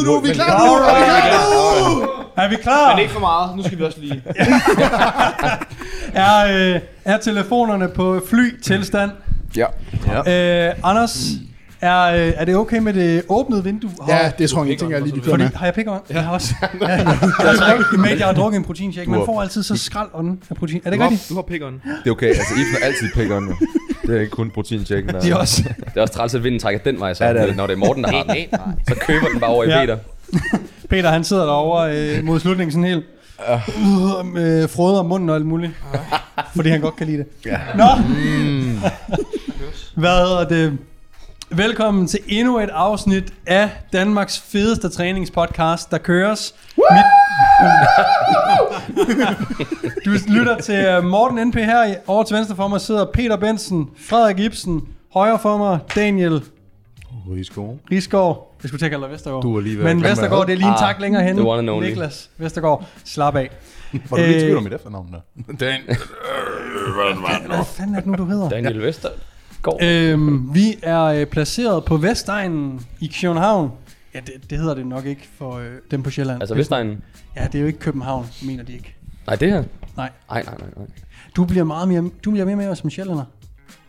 ud nu. Vi er klar nu. Vi er klar nu. Er vi klar? Men ikke for meget. Nu skal vi også lige... Er, øh, er telefonerne på fly-tilstand? Ja. Øh, Anders, er, øh, er det okay med det åbnede vindue? Ja, det tror jeg ikke, jeg lige de Fordi, med. har jeg pikker on? Jeg har også. Ja, jeg har drukket, imens jeg har drukket en proteinshake. Man Du har- får altid så skrald on af protein. Er det Du ikke har, rigtigt? du har pickeren. Det er okay. Altså, I får altid pickeren jo. Det er ikke kun proteinchecken. Der. De er også. Det er også træls, at vinden trækker den vej, så Ja, det er det. når det er Morten, der har den. Så køber den bare over i Ja. Peter. Peter, han sidder derovre øh, mod slutningen sådan helt øh, med frøder om munden og alt muligt. Fordi han godt kan lide det. Ja. Nå! Hvad hedder det? Velkommen til endnu et afsnit af Danmarks fedeste træningspodcast, der køres. Mit... du lytter til øh, Morten NP her. Over til venstre for mig sidder Peter Bensen, Frederik Ibsen, højre for mig Daniel Rigsgaard. Risgaard. Jeg skulle kalde dig Vestergaard. Du er lige Men Vestergaard, det er lige en Ah, tak længere henne. the one and only. Niklas Vestergaard, slap af. Var du lige i Øh, tvivl om mit efternavn der? Dan. Hvad fanden er det nu, du hedder? Daniel Vester. Går. Øhm, vi er øh, placeret på Vestegnen i København. Ja, det, det hedder det nok ikke for øh, dem på Sjælland. Altså Vestegnen. Ja, det er jo ikke København, mener de ikke. Nej, det her. Nej. Nej, nej, nej, nej. Du bliver meget mere, du bliver mere med os som sjællander.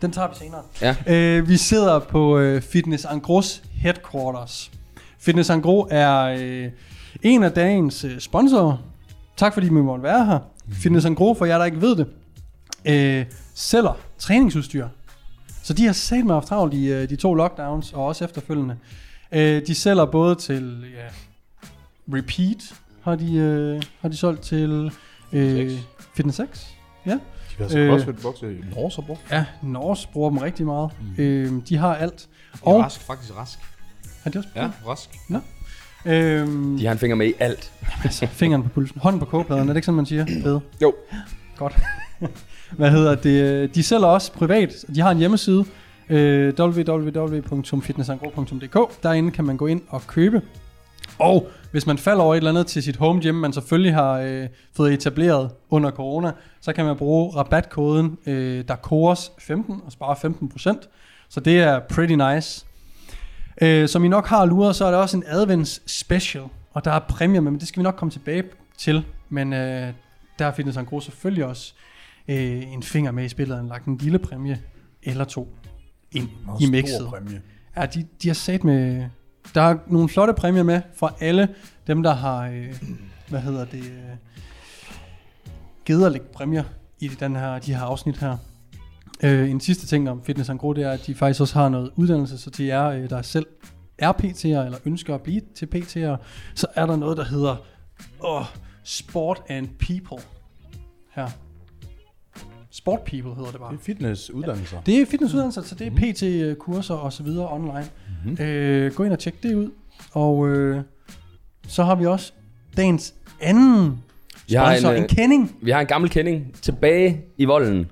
Den tager vi senere. Ja. Øh, vi sidder på øh, Fitness Angros headquarters. Fitness Angro er øh, en af dagens øh, sponsorer. Tak fordi vi måtte være her. Fitness Angro, for jer der ikke ved det, øh, sælger træningsudstyr. Så de har sat med haft travlt i øh, de to lockdowns, og også efterfølgende. Øh, de sælger både til ja, Repeat, har de, øh, har de solgt til øh, Fitness X. Ja. De har så Øh. CrossFit bokse i Norge så brugt. Ja, Norse bruger dem rigtig meget. Mm. Øh, de har alt. Og Og rask, faktisk rask. har de også Ja, rask. Øhm, De har en finger med i alt. altså, fingeren på pulsen. Hånden på kogepladen, er det ikke sådan, man siger? Ved. Jo. Godt. Hvad hedder det? De sælger også privat. De har en hjemmeside. Øh, www.fitnessangro.dk Derinde kan man gå ind og købe. Og hvis man falder over et eller andet til sit home gym, man selvfølgelig har øh, fået etableret under corona, så kan man bruge rabatkoden øh, DAKORS15 og spare 15%. Så det er pretty nice. Øh, som I nok har luret, så er der også en advents special, og der er præmier med, men det skal vi nok komme tilbage til. Men øh, der er Fitness Gro selvfølgelig også øh, en finger med i spillet, og lagt en lille præmie eller to ind i mixet. Præmie. Ja, de, de har sat med... Der er nogle flotte præmier med fra alle dem, der har... Øh, hvad hedder det? Øh, givet at lægge præmier i den her, de her afsnit her. Øh, en sidste ting om Fitness Gro, det er, at de faktisk også har noget uddannelse, så til jer, øh, der selv er PT'er, eller ønsker at blive til PT'er, så er der noget, der hedder oh, Sport and People her. Sport People hedder det bare. Det er fitnessuddannelser. Det er fitnessuddannelser, så det er PT-kurser og så videre online. Mm-hmm. Øh, gå ind og tjek det ud. Og øh, så har vi også dagens anden Vi har sponsor, en, en, øh, en kending. Vi har en gammel kending tilbage i volden.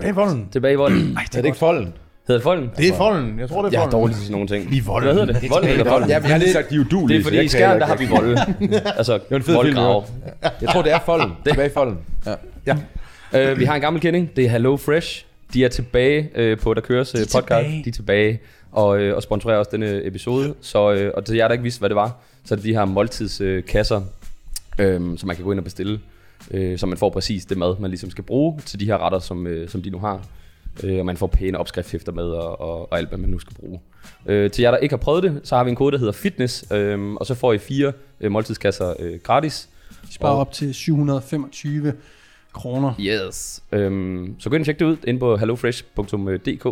Det er folden. Tilbage i volden. Ej, det er ikke folden. Hedder det volden? Det er folden. Jeg tror, det er Jeg er folden. dårlig til sådan nogle ting. I volden. Hvad hedder det? Volden eller volden? Ja, vi har lige sagt, de er Det udulige. er fordi i skærn, der har vi volde. altså, Det var en fed film, voldgrave. Jeg tror, det er folden. Tilbage i folden. Ja. Øh, vi har en gammel kending. Det er Hello Fresh. De er tilbage øh, på Der Køres øh, er podcast. tilbage. De er tilbage og, øh, og sponsorerer også denne episode. Så, øh, og til jer, der ikke vidste, hvad det var, så er det de her måltidskasser, øh, som man kan gå ind og bestille. Øh, så man får præcis det mad, man ligesom skal bruge til de her retter, som, øh, som de nu har. Øh, og man får pæne opskrifthæfter med og, og, og alt, hvad man nu skal bruge. Øh, til jer, der ikke har prøvet det, så har vi en kode, der hedder FITNESS. Øh, og så får I fire øh, måltidskasser øh, gratis. De sparer op til 725 kroner. Yes. Øhm, så gå ind og tjek det ud inde på hellofresh.dk,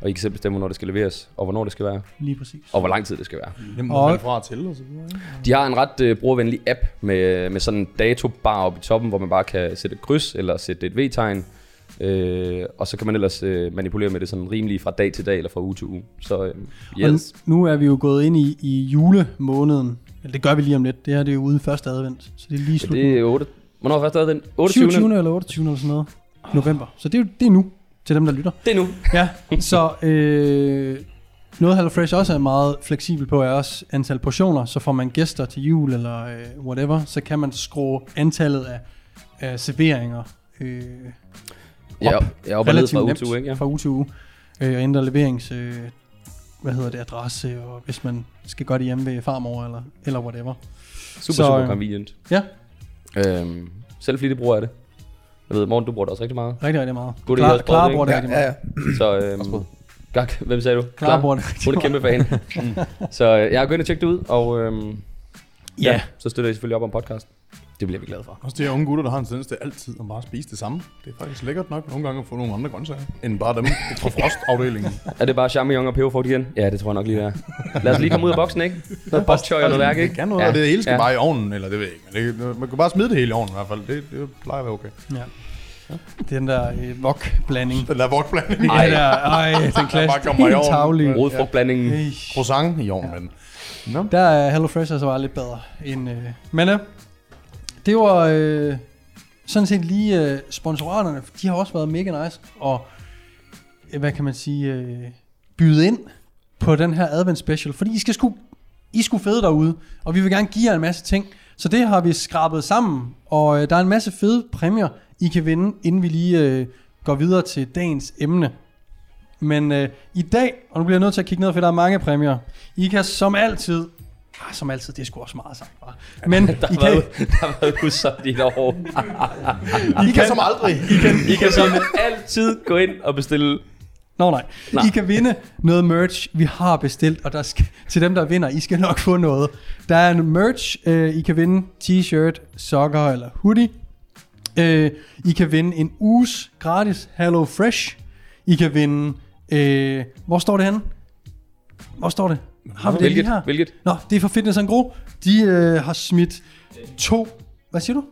og I kan selv bestemme, hvornår det skal leveres, og hvornår det skal være, Lige præcis. og hvor lang tid det skal være. Jamen, Og- man fra og til og så videre. ikke? De har en ret øh, brugervenlig app med, med sådan en datobar oppe i toppen, hvor man bare kan sætte et kryds eller sætte et V-tegn. Øh, og så kan man ellers øh, manipulere med det sådan rimelig fra dag til dag eller fra uge til uge. Så øh, yes. Og nu er vi jo gået ind i, i julemåneden. Eller det gør vi lige om lidt. Det her det er jo ude første advent. Så det er lige Ja, slut. det er 8. Hvornår er først den? 28. 27. eller 28. eller sådan noget. November. Så det er jo det er nu til dem, der lytter. Det er nu. Ja, så øh, noget HelloFresh også er meget fleksibel på, er også antal portioner. Så får man gæster til jul eller øh, whatever, så kan man skrue antallet af, af serveringer øh, Ja, op jeg er ned fra uge til uge, ikke? Ja. fra uge til uge. Øh, og ændre leverings... Øh, hvad hedder det, adresse, og hvis man skal gøre det hjemme ved farmor, eller, eller whatever. Super, Så, super øh, convenient. Ja, Øhm, selv flittig bruger jeg det. Jeg ved, Morten, du bruger det også rigtig meget. rigtig, rigtig meget. Det er Klar, også prøvet, bruger det Ja, rigtig ja, meget. ja. Så, øhm, Gak, hvem sagde du? Klar bruger det rigtig er kæmpe fan. så øh, jeg har gået ind og tjekket det ud, og øhm, Ja. så støtter I selvfølgelig op om podcast. Det bliver vi glade for. Også de her unge gutter, der har en tendens til altid at bare spise det samme. Det er faktisk lækkert nok nogle gange at få nogle andre grøntsager, end bare dem fra frostafdelingen. Er det bare champignon og peberfrugt igen? Ja, det tror jeg nok lige, det er. Lad os lige komme ud af boksen, ikke? Noget bokchoy og noget værk, ikke? Gerne noget, ja. og det hele skal ja. bare i ovnen, eller det ved jeg ikke. Men det, man kan bare smide det hele i ovnen i hvert fald. Det, det plejer at være okay. Ja. Den der øh, wok-blanding. Den der vokblanding. Ej, der, ej, den bare klasse. kommer i Helt ovnen. tavlig. Rodfrugtblandingen. Croissant i ovnen, men... Nå. Der er HelloFresh altså bare lidt bedre end... Øh. Men øh, det var øh, sådan set lige øh, sponsoraterne. De har også været mega nice. Og øh, hvad kan man sige... Øh, byde ind på den her advent special. Fordi I skal sku, I skulle fede derude. Og vi vil gerne give jer en masse ting. Så det har vi skrabet sammen. Og øh, der er en masse fede præmier, I kan vinde, inden vi lige øh, går videre til dagens emne. Men øh, i dag, og nu bliver jeg nødt til at kigge ned, for der er mange præmier. I kan som altid, ah, som altid, det er sgu også meget sagt bare. Men Der I kan, været, der har været udsolgt i et år. I kan som aldrig. I kan, I kan som altid gå ind og bestille Nå nej. Nej. I kan vinde noget merch, vi har bestilt, og der skal, til dem, der vinder, I skal nok få noget. Der er en merch, øh, I kan vinde t-shirt, sokker eller hoodie. Øh, I kan vinde en uges gratis Hello Fresh. I kan vinde, øh, hvor står det henne? Hvor står det? Har vi det Hvilket? lige her? Hvilket? Nå, det er fra Fitness Gro. De øh, har smidt to... Hvad siger du?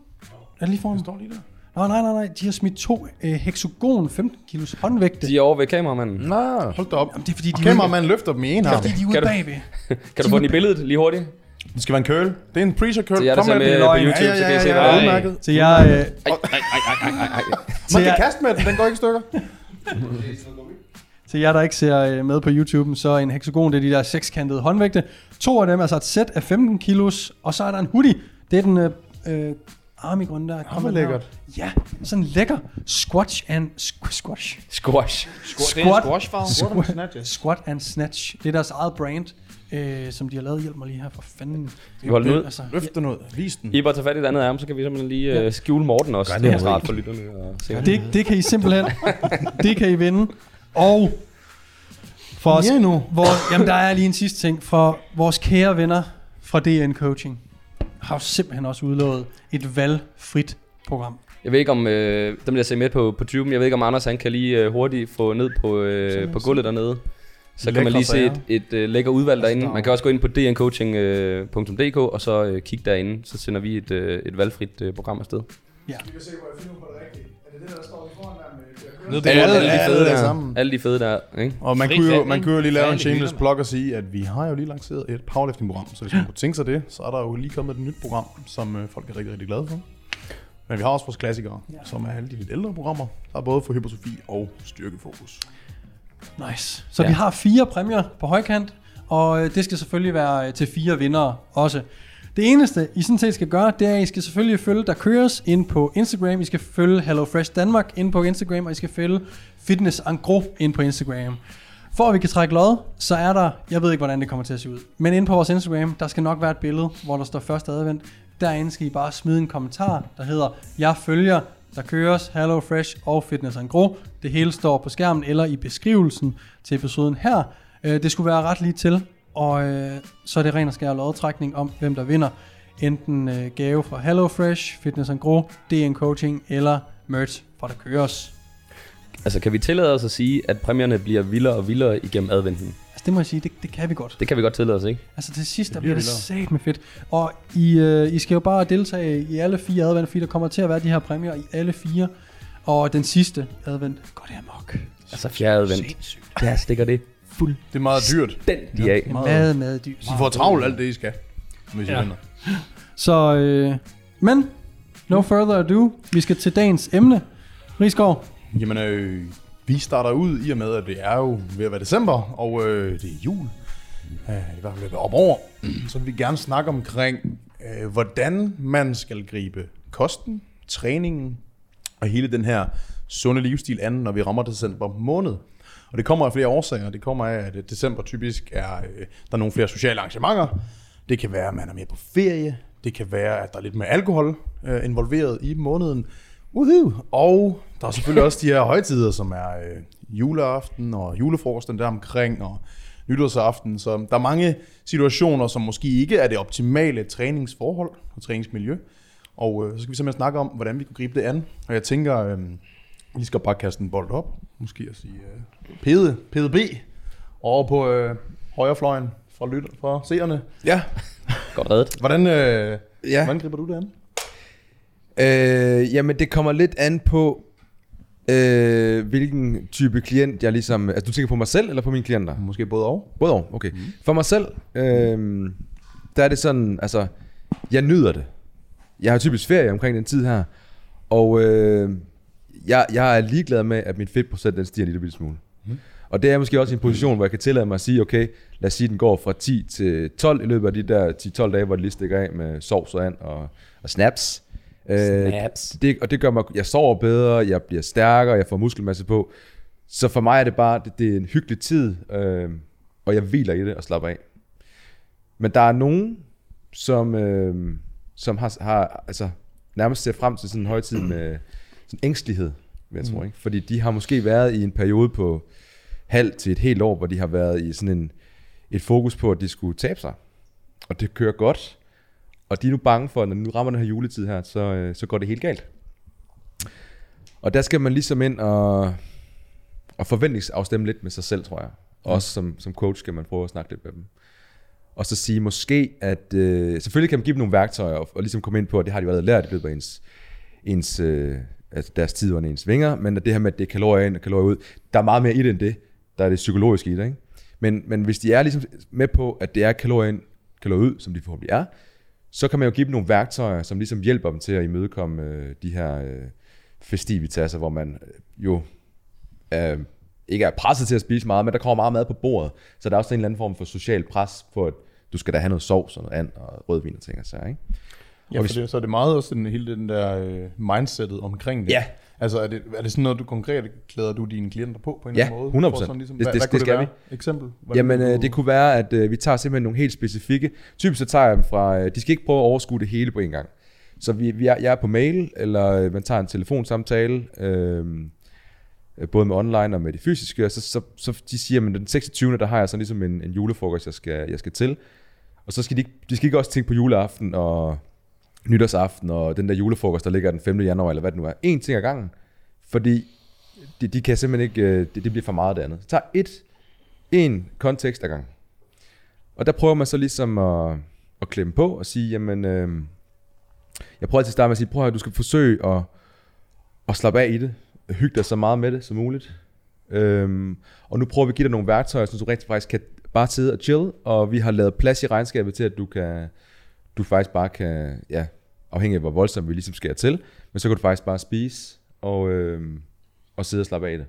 Er det lige foran? står lige der. Nå, nej, nej, nej. De har smidt to øh, hexagon 15 kilos håndvægte. De er over ved kameramanden. Nå, hold da op. Jamen, det er fordi, de er Kameramanden løfter dem i en arm. fordi de er ude Kan du- bagved. Kan du få den i billedet lige hurtigt? Det skal være en curl. Det er en preacher curl. Så jeg der ser med på YouTube, så kan I se, hvad ja, ja, er. udmærket. Så jeg, øh, Ej, ej, ej, ej, ej, ej. Man kan kaste med den, den går ikke i stykker. til jer, der ikke ser øh, med på YouTube, så er en hexagon, det er de der sekskantede håndvægte. To af dem er altså et sæt af 15 kilos, og så er der en hoodie. Det er den øh, øh, army grønne der. Kom hvor med den lækkert. Ja, sådan en lækker squash and squ- squash. Squash. Squat, squashfarve. squat, squat and snatch. Det er deres eget brand, øh, som de har lavet. Hjælp mig lige her for fanden. Vi holder den ud. Altså, Løft den ud. Vis den. I bare tage fat i et andet arm, så kan vi simpelthen lige øh, skjule Morten også. Gør Det er det. rart for lytterne. Og se. Det, det kan I simpelthen, det kan I vinde. Og for os, Ja, nu. hvor, jamen der er lige en sidste ting. For vores kære venner fra DN Coaching har jo simpelthen også udlovet et valgfrit program. Jeg ved ikke om, øh, dem der ser med på, på tuben, jeg ved ikke om Anders han kan lige øh, hurtigt få ned på, øh, på gulvet dernede. Så kan man Lækre lige se et, et øh, lækker udvalg derinde. Man kan også gå ind på dncoaching.dk og så øh, kigge derinde. Så sender vi et, øh, et valgfrit øh, program afsted. Ned Alle, alle, alle, de fede alle der. sammen. Alle de fede der, ikke? Og man Fri kunne, jo, man kunne jo lige lave en shameless plug og sige, at vi har jo lige lanceret et powerlifting-program. Så hvis man kunne tænke sig det, så er der jo lige kommet et nyt program, som øh, folk er rigtig, rigtig glade for. Men vi har også vores klassikere, ja. som er alle de lidt ældre programmer. Der er både for hypotrofi og styrkefokus. Nice. Så Ja. vi har fire præmier på højkant, og øh, det skal selvfølgelig være øh, til fire vindere også. Det eneste, I sådan set skal gøre, det er, at I skal selvfølgelig følge Der Køres ind på Instagram. I skal følge HelloFresh Danmark ind på Instagram, og I skal følge Fitness Angro ind på Instagram. For at vi kan trække lod, så er der, jeg ved ikke, hvordan det kommer til at se ud, men inde på vores Instagram, der skal nok være et billede, hvor der står første advent. Derinde skal I bare smide en kommentar, der hedder, jeg følger der køres Hello Fresh og Fitness Angro. Det hele står på skærmen eller i beskrivelsen til episoden her. Øh, det skulle være ret lige til, og øh, så er det ren og skær lodtrækning om, hvem der vinder. Enten øh, gave fra Hello Fresh, Fitness Gro, DN Coaching eller merch fra der køres. Altså, kan vi tillade os at sige, at præmierne bliver vildere og vildere igennem adventen? Altså det må jeg sige, det, det kan vi godt. Det kan vi godt tillade os, ikke? Altså til sidst, der bliver det sat med fedt. Og I, øh, I skal jo bare deltage i alle fire advent, fordi der kommer til at være de her præmier i alle fire. Og den sidste advent går det amok. Altså, fjerde advent. Sindssygt. Der stikker det Det er meget dyrt. fuldstændig af. Meget, meget dyrt. I får travlt alt det, I skal, hvis I Ja. vinder. Så, øh, men, no further ado, vi skal til dagens emne. Rigsgaard, Jamen, øh, vi starter ud i og med, at det er jo ved at være december, og øh, det er jul. Øh, I hvert fald op over. Så vil vi gerne snakke omkring, øh, hvordan man skal gribe kosten, træningen og hele den her sunde livsstil an, når vi rammer december måned. Og det kommer af flere årsager. Det kommer af, at december typisk er, øh, der er nogle flere sociale arrangementer. Det kan være, at man er mere på ferie. Det kan være, at der er lidt mere alkohol øh, involveret i måneden. Woohoo! Og der er selvfølgelig også de her højtider, som er øh, juleaften og julefrokosten der omkring, og nytårsaften. Så der er mange situationer, som måske ikke er det optimale træningsforhold og træningsmiljø. Og øh, så skal vi simpelthen snakke om, hvordan vi kan gribe det an. Og jeg tænker, øh, vi skal bare kaste en bold op. Måske at sige øh, Pede, Pede B. Over på øh, højrefløjen fra, lytter, fra seerne. Ja, Godt reddet. Hvordan, øh, ja. hvordan griber du det an? Øh, jamen, det kommer lidt an på, øh, hvilken type klient jeg ligesom... Altså, du tænker på mig selv, eller på mine klienter? Måske både og. Både over, okay. Mm. For mig selv, øh, der er det sådan, altså, jeg nyder det. Jeg har typisk ferie omkring den tid her, og øh, jeg, jeg er ligeglad med, at min fedtprocent den stiger en lille bitte smule. Mm. Og det er måske også en position, hvor jeg kan tillade mig at sige, okay, lad os sige, den går fra 10 til 12 i løbet af de der 10-12 dage, hvor det lige stikker af med sovs og and og, og snaps. Øh, Snaps. det, og det gør mig, jeg sover bedre, jeg bliver stærkere, jeg får muskelmasse på. Så for mig er det bare, det, det er en hyggelig tid, øh, og jeg hviler i det og slapper af. Men der er nogen, som, øh, som har, har altså, nærmest ser frem til sådan en højtid med sådan ængstelighed, vil jeg mm. tro. Ikke? Fordi de har måske været i en periode på halv til et helt år, hvor de har været i sådan en, et fokus på, at de skulle tabe sig. Og det kører godt. Og de er nu bange for, at når nu rammer den her juletid her, så, øh, så går det helt galt. Og der skal man ligesom ind og, og forventningsafstemme lidt med sig selv, tror jeg. Og også som, som coach skal man prøve at snakke lidt med dem. Og så sige måske, at øh, selvfølgelig kan man give dem nogle værktøjer, og, og ligesom komme ind på, at det har de jo allerede lært i løbet af ens, ens øh, altså deres tid under ens vinger, men at det her med, at det er kalorier ind og kalorier ud, der er meget mere i det end det. Der er det psykologiske i det, ikke? Men, men hvis de er ligesom med på, at det er kalorier ind, kalorier ud, som de forhåbentlig er, så kan man jo give dem nogle værktøjer, som ligesom hjælper dem til at imødekomme øh, de her øh, festivitasser, hvor man øh, jo øh, ikke er presset til at spise meget, men der kommer meget mad på bordet. Så der er også en eller anden form for social pres på, at du skal da have noget sovs og noget and og rødvin og ting og sager, ikke? Ja, for det, så er det meget også den, hele den der øh, mindsetet omkring det. Ja. Altså er det, er det sådan noget, du konkret klæder du dine klienter på på en Ja, eller anden måde? 100%. For sådan ligesom, Det- hvad, det- hvad det kunne skal være? Eksempel? Hvordan Jamen, vil øh, det kunne være, at øh, vi tager simpelthen nogle helt specifikke. Typisk så tager jeg dem fra, øh, de skal ikke prøve at overskue det hele på en gang. Så vi, vi er, jeg er på mail, eller øh, man tager en telefonsamtale, øh, øh, både med online og med de fysiske, og så, så, så de siger, at den 26. der har jeg sådan ligesom en, en julefrokost, jeg skal, jeg skal til. Og så skal de, ikke- de skal ikke også tænke på juleaften og nytårsaften og den der julefrokost, der ligger den 5. januar, eller hvad det nu er. En ting ad gangen. Fordi de, de kan simpelthen ikke, øh, det, det bliver for meget af det andet. Så tager et, en kontekst ad gangen. Og der prøver man så ligesom at, at klemme på og sige, jamen, øh, jeg prøver altid at starte med at sige, prøv at du skal forsøge at, at slappe af i det. Hygge dig så meget med det som muligt. Øhm, og nu prøver vi at give dig nogle værktøjer, så du rigtig faktisk kan bare sidde og chill, og vi har lavet plads i regnskabet til, at du kan, du faktisk bare kan, ja, afhængig af hvor voldsomt vi ligesom skal til, men så kan du faktisk bare spise og, øhm, og sidde og slappe af det.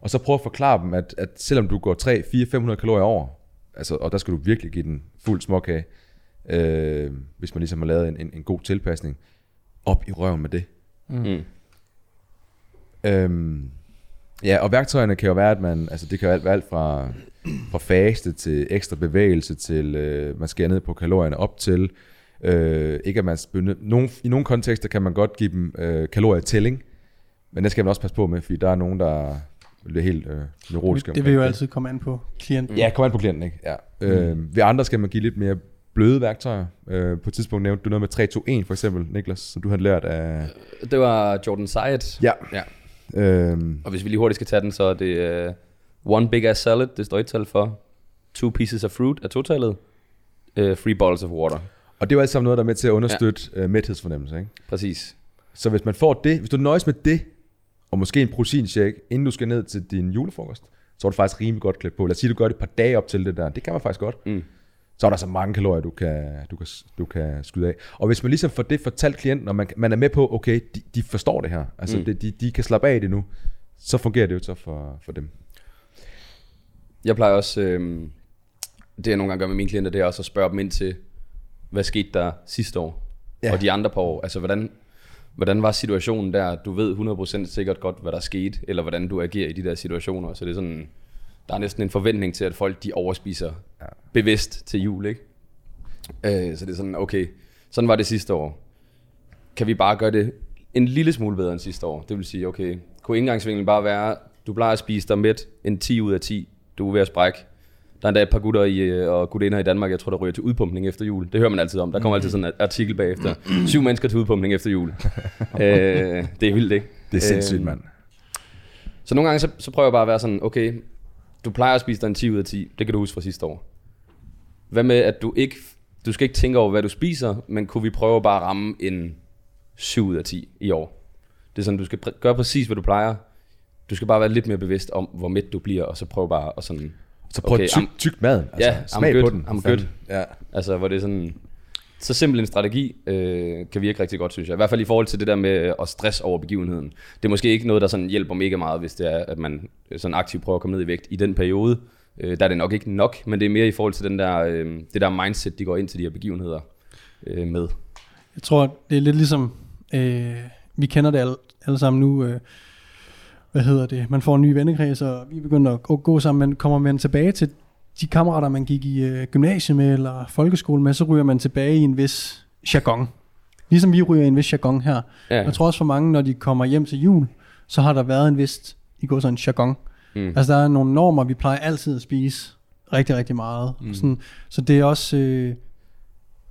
Og så prøve at forklare dem, at, at selvom du går 3, 4, 500 kalorier over, altså, og der skal du virkelig give den fuld småkage, øh, hvis man ligesom har lavet en, en, en god tilpasning, op i røven med det. Mm. Øhm, ja, og værktøjerne kan jo være, at man, altså det kan jo alt- være alt fra, fra faste til ekstra bevægelse til, øh, man skærer ned på kalorierne op til, øh, ikke at man, benyt- nogen, i nogle kontekster kan man godt give dem øh, kalorietælling, men det skal man også passe på med, fordi der er nogen, der bliver helt øh, neurotiske. Det vil jo altid komme an på klienten. Ja, kom an på klienten, ikke? Ja. Mm. Øh, ved andre skal man give lidt mere bløde værktøjer. Øh, på et tidspunkt nævnte du noget med 3-2-1 for eksempel, Niklas, som du har lært af... Det var Jordan Syatt. Ja. ja. Øhm, Og hvis vi lige hurtigt skal tage den, så er det uh, one big ass salad, det står et tal for. Two pieces of fruit er totallet. Uh, three bottles of water. Og det er jo alt sammen noget, der er med til at understøtte ja. øh, mæthedsfornemmelse, ikke? Præcis. Så hvis man får det, hvis du nøjes med det, og måske en proteinshake, inden du skal ned til din julefrokost, så er du faktisk rimelig godt klædt på. Lad os sige, at du gør det et par dage op til det der. Det kan man faktisk godt. Mm. Så er der så mange kalorier, du kan, du kan, du kan skyde af. Og hvis man ligesom får det fortalt klienten, og man, man er med på, okay, de, de forstår det her. Altså, Mm. det, de, de kan slappe af det nu. Så fungerer det jo så for, for dem. Jeg plejer også, øh, det jeg nogle gange gør med mine klienter, det er også at spørge dem ind til, hvad skete der sidste år? Ja. Og de andre par år. Altså, hvordan, hvordan var situationen der? Du ved 100% sikkert godt, hvad der skete, eller hvordan du agerer i de der situationer. Så det er sådan, der er næsten en forventning til, at folk de overspiser ja. bevidst til jul, ikke? Øh, så det er sådan, okay, sådan var det sidste år. Kan vi bare gøre det en lille smule bedre end sidste år? Det vil sige, okay, kunne indgangsvinklen bare være, du plejer at spise dig midt en 10 ud af 10, du er ved at sprække. Der er endda et par gutter i, øh, og gutinder i Danmark, jeg tror, der ryger til udpumpning efter jul. Det hører man altid om. Der kommer altid sådan en artikel bagefter. Syv mennesker til udpumpning efter jul. øh, det er vildt, ikke? Det er sindssygt, Øh, mand. Så nogle gange, så, så prøver jeg bare at være sådan, okay, du plejer at spise dig en 10 ud af 10. Det kan du huske fra sidste år. Hvad med, at du ikke, du skal ikke tænke over, hvad du spiser, men kunne vi prøve bare at ramme en 7 ud af 10 i år? Det er sådan, du skal pr- gøre præcis, hvad du plejer. Du skal bare være lidt mere bevidst om, hvor midt du bliver, og så prøv bare at sådan... Så prøv okay, at tyk, tyk maden. Altså, Ja, I'm smag good, på den. I'm good. Ja. Altså, hvor det er sådan... Så simpel en strategi øh, kan virke rigtig godt, synes jeg. I hvert fald i forhold til det der med at stress over begivenheden. Det er måske ikke noget, der sådan hjælper mega meget, hvis det er, at man sådan aktivt prøver at komme ned i vægt i den periode. Øh, der er det nok ikke nok, men det er mere i forhold til den der, øh, det der mindset, de går ind til de her begivenheder øh, med. Jeg tror, det er lidt ligesom, øh, vi kender det alle, alle sammen nu, øh, hvad hedder det, man får en ny vennekreds, og vi begynder at gå- sammen, men kommer man tilbage til de kammerater, man gik i øh, gymnasiet med, eller folkeskole med, så ryger man tilbage i en vis jargon. Ligesom vi ryger i en vis jargon her. Ja. Jeg tror også for mange, når de kommer hjem til jul, så har der været en vis, i går sådan en jargon. Mm. Altså der er nogle normer, vi plejer altid at spise rigtig, rigtig meget. Mm. Sådan, så det er også... Øh,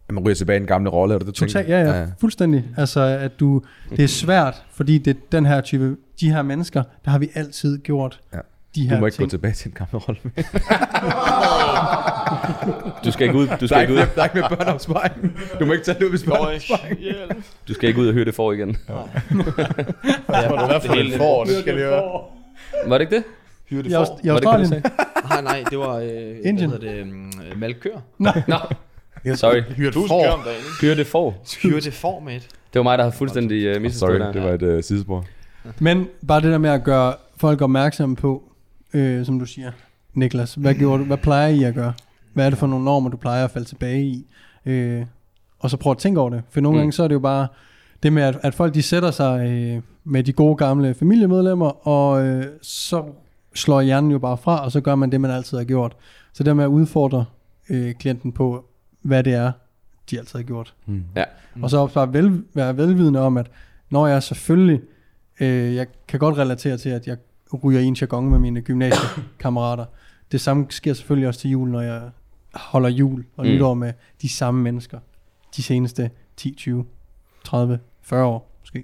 At man ryger tilbage i en gamle rolle, er det det, du Totalt, tænker? ja, ja, fuldstændig. Altså, at du, det er svært, fordi det er den her type, de her mennesker, der har vi altid gjort Ja. de her Du må ikke ting. gå tilbage til en gammel rolle. Du skal ikke ud, du Der er skal ikke, ikke ud, der er ikke mere børneopsparing. Du må ikke tage det ud, hvis børneopsparing. du skal ikke ud og høre det for igen. Det var i hvert fald et får, det skal jeg høre. Var det ikke det? I, i Var det det, du Australien. Nej, nej, det var... Øh, Indien. Hvad hedder det? Um, malkør. Nå, sorry. Tusind får. kør om dagen, ikke? Høre det for. Mate. Det var mig, der har fuldstændig uh, misforstået Sorry, det var et uh, sidespor. Men bare det der med at gøre folk opmærksomme på, øh, som du siger, Niklas, hvad, gjorde du, hvad plejer I at gøre? Hvad er det for nogle normer, du plejer at falde tilbage i? Øh, og så prøv at tænke over det. For nogle mm. gange så er det jo bare det med, at, at folk de sætter sig øh, med de gode gamle familiemedlemmer, og øh, så slår hjernen jo bare fra, og så gør man det, man altid har gjort. Så det med at udfordre øh, klienten på, hvad det er, de altid har gjort. Mm. Ja. Og så også bare vel, være velvidende om, at når jeg selvfølgelig, øh, jeg kan godt relatere til, at jeg ryger i en jargon med mine gymnasiekammerater. Det samme sker selvfølgelig også til jul, når jeg holder jul og Mm. nytår med de samme mennesker. De seneste 10, 20, 30, 40 år måske.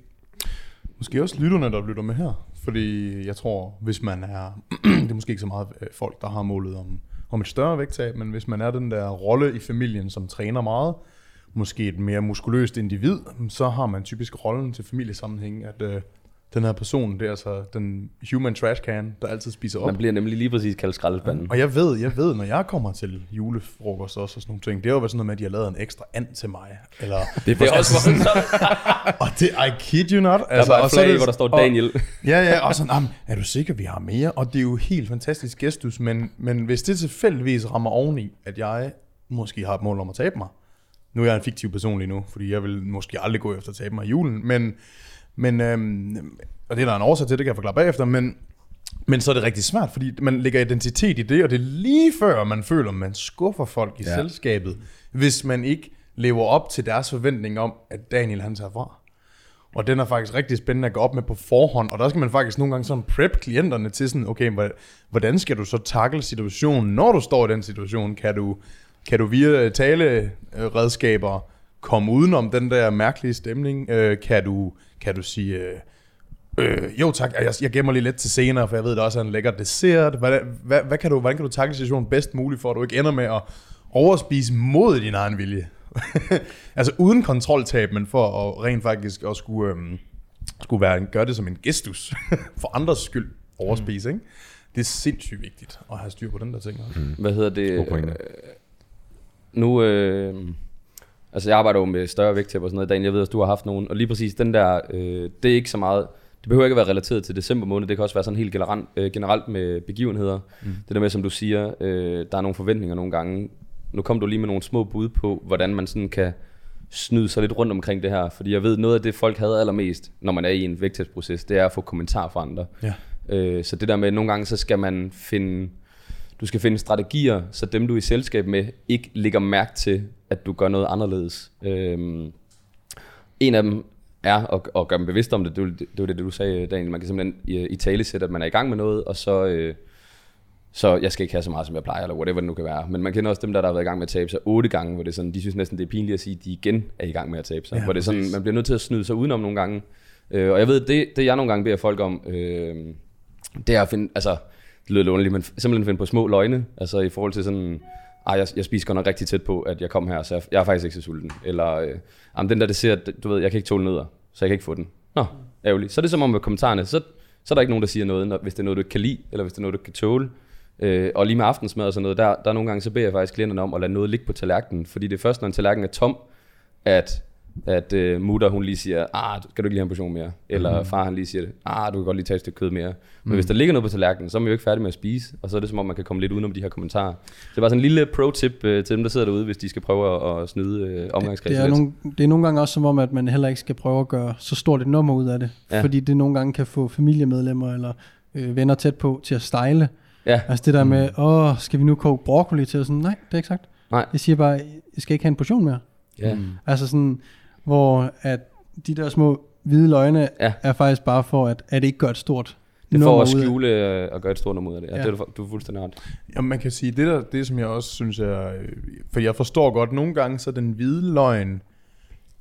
Måske også lytterne, der lytter med her. Fordi jeg tror, hvis man er... det er måske ikke så meget øh, folk, der har målet om, om et større vægttab, men hvis man er den der rolle i familien, som træner meget, måske et mere muskuløst individ, så har man typisk rollen til familiesammenhæng, at øh, den her person, det er altså den human trash can, der altid spiser op. Man bliver nemlig lige præcis kaldt skraldespanden. Og jeg ved, jeg ved, når jeg kommer til julefrokost også og sådan nogle ting, det er jo været sådan noget med, at de har lavet en ekstra and til mig. Eller, Det er også sådan, og det, I kid you not. der er bare og et så er flag, det- hvor der står og- Daniel. Ja, ja, og sådan, "Jamen, er du sikker, vi har mere? Og det er jo helt fantastisk gestus, men, men hvis det tilfældigvis rammer oveni, at jeg måske har et mål om at tabe mig, nu er jeg en fiktiv person lige nu, fordi jeg vil måske aldrig gå efter at tabe mig i julen, men, men øhm, og det er der en årsag til, det kan jeg forklare bagefter, men, men så er det rigtig svært, fordi man lægger identitet i det, og det er lige før, man føler, man skuffer folk i Ja. selskabet, hvis man ikke lever op til deres forventning om, at Daniel han tager fra. Og den er faktisk rigtig spændende at gå op med på forhånd, og der skal man faktisk nogle gange sådan prep klienterne til sådan, okay, hvordan skal du så takle situationen, når du står i den situation? Kan du, kan du via taleredskaber komme udenom den der mærkelige stemning? Øh, kan, du, kan du sige, øh, øh, jo tak, jeg, jeg gemmer lige lidt til senere, for jeg ved, der også er en lækker dessert. Hvad, hvad, hvad kan du, hvordan kan du takle situationen bedst muligt, for at du ikke ender med at overspise mod din egen vilje? altså uden kontroltab, men for at rent faktisk at skulle, øhm, skulle være, gøre det som en gestus for andres skyld overspise, ikke? Det er sindssygt vigtigt at have styr på den der ting. også. Hvad hedder det? Øh, nu, øh, altså jeg arbejder jo med større vægttab og sådan noget, Daniel, jeg ved, at du har haft nogen, og lige præcis den der, øh, det er ikke så meget, det behøver ikke at være relateret til december måned, det kan også være sådan helt generelt, øh, generelt med begivenheder. Mm. Det der med, som du siger, øh, der er nogle forventninger nogle gange. Nu kom du lige med nogle små bud på, hvordan man sådan kan snyde sig lidt rundt omkring det her. Fordi jeg ved, noget af det, folk havde allermest, når man er i en vægttabsproces, det er at få kommentarer fra andre. Ja. Øh, så det der med, at nogle gange, så skal man finde, du skal finde strategier, så dem du er i selskab med, ikke lægger mærke til, at du gør noget anderledes. Øh, en af dem er at, at gøre dem bevidst om det. Det var det, det, var det du sagde, Daniel. Man kan simpelthen i, i tale sætte, at man er i gang med noget, og så, øh, så jeg skal ikke have så meget, som jeg plejer, eller whatever det nu kan være. Men man kender også dem, der, der har været i gang med at tabe sig otte gange, hvor det er sådan, de synes næsten, det er pinligt at sige, at de igen er i gang med at tabe sig. Ja, hvor det er sådan, man bliver nødt til at snyde sig udenom nogle gange. Øh, og jeg ved, det, det jeg nogle gange beder folk om, øh, det er at finde, altså, det lyder lidt underligt, men simpelthen finde på små løgne, altså i forhold til sådan, ej, jeg, jeg spiser godt nok rigtig tæt på, at jeg kom her, så jeg, jeg er faktisk ikke så sulten. Eller, øh, jamen, den der dessert, du ved, jeg kan ikke tåle nødder, så jeg kan ikke få den. Nå, ærgerligt. Så er det som om med kommentarerne, så, så er der ikke nogen, der siger noget, når, hvis det er noget, du ikke kan lide, eller hvis det er noget, du ikke kan tåle. Øh, og lige med aftensmad og sådan noget, der, der er nogle gange, så beder jeg faktisk klienterne om at lade noget ligge på tallerkenen, fordi det er først, når en tallerken er tom, at at øh, mutter hun lige siger, ah, skal du ikke lige have en portion mere? Eller mm. far han lige siger, ah, du kan godt lige tage et stykke kød mere. Men mm. hvis der ligger noget på tallerkenen, så er man jo ikke færdig med at spise, og så er det som om, man kan komme lidt udenom de her kommentarer. Det er bare sådan en lille pro-tip øh, til dem, der sidder derude, hvis de skal prøve at, at snyde øh, Det omgangskredsen er, lidt. nogle, det er nogle gange også som om, at man heller ikke skal prøve at gøre så stort et nummer ud af det. Ja. Fordi det nogle gange kan få familiemedlemmer eller øh, venner tæt på til at stejle. Ja, Altså det der med, åh, skal vi nu koge broccoli til? Og sådan, nej, det er ikke sagt. Nej. Jeg siger bare, jeg skal ikke have en portion mere. ja. Altså sådan, hvor at de der små hvide løgne Ja. er faktisk bare for, at, at det ikke gør et stort Det får at skjule øh, og gøre et stort nummer ud af det. Ja, Ja. det er du, du er fuldstændig ret. Jamen, man kan sige, det der, det som jeg også synes er, øh, for jeg forstår godt, nogle gange så er den hvide løgn,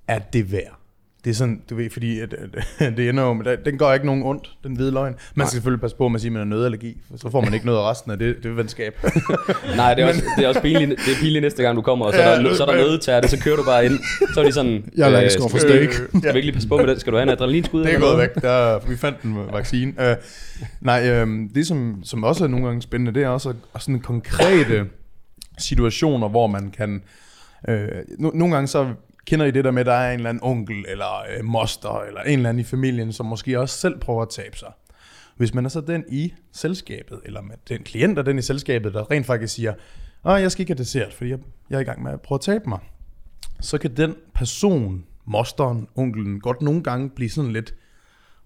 at det værd. Det er sådan, du ved, fordi at, at, det ender jo, med- den gør ikke nogen ondt, den hvide løgn. Man skal selvfølgelig passe på, at man siger, at man har nødallergi, for så får man ikke noget af resten af det, det venskab. Nej, det er, også, det er også pinligt, det er pinligt næste gang, du kommer, og så, Ja, er der, så er der det, så kører du bare ind. Så er de sådan, Jeg er allergisk over for skal, steak. skal vi ikke lige passe på med det? Skal du have en adrenalinskud? Det er gået væk. Der, vi fandt en vaccine. Uh, nej, um, det som, som også er nogle gange spændende, det er også at- sådan konkrete situationer, hvor man kan... Uh, no, nogle gange så kender I det der med, at der er en eller anden onkel, eller øh, moster, eller en eller anden i familien, som måske også selv prøver at tabe sig. Hvis man er så den i selskabet, eller med den klient og den i selskabet, der rent faktisk siger, at jeg skal ikke have dessert, fordi jeg, jeg er i gang med at prøve at tabe mig, så kan den person, mosteren, onkelen, godt nogle gange blive sådan lidt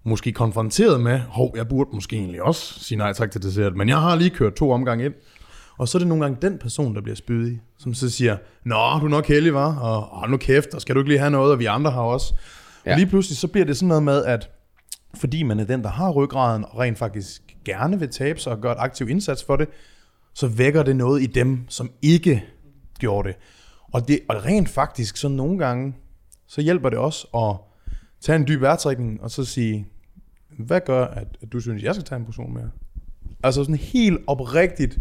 måske konfronteret med, hov, jeg burde måske egentlig også sige nej tak til dessert, men jeg har lige kørt to omgange ind. Og så er det nogle gange den person, der bliver spydig, som så siger, Nå, du er nok heldig, var, og åh, nu kæft, og skal du ikke lige have noget, og vi andre har også. Ja. Og lige pludselig så bliver det sådan noget med, at fordi man er den, der har ryggraden, og rent faktisk gerne vil tabe sig og gøre et aktiv indsats for det, så vækker det noget i dem, som ikke gjorde det. Og, det, og rent faktisk, så nogle gange, så hjælper det også at tage en dyb vejrtrækning, og så sige, hvad gør, at, at du synes, jeg skal tage en portion mere? Altså sådan helt oprigtigt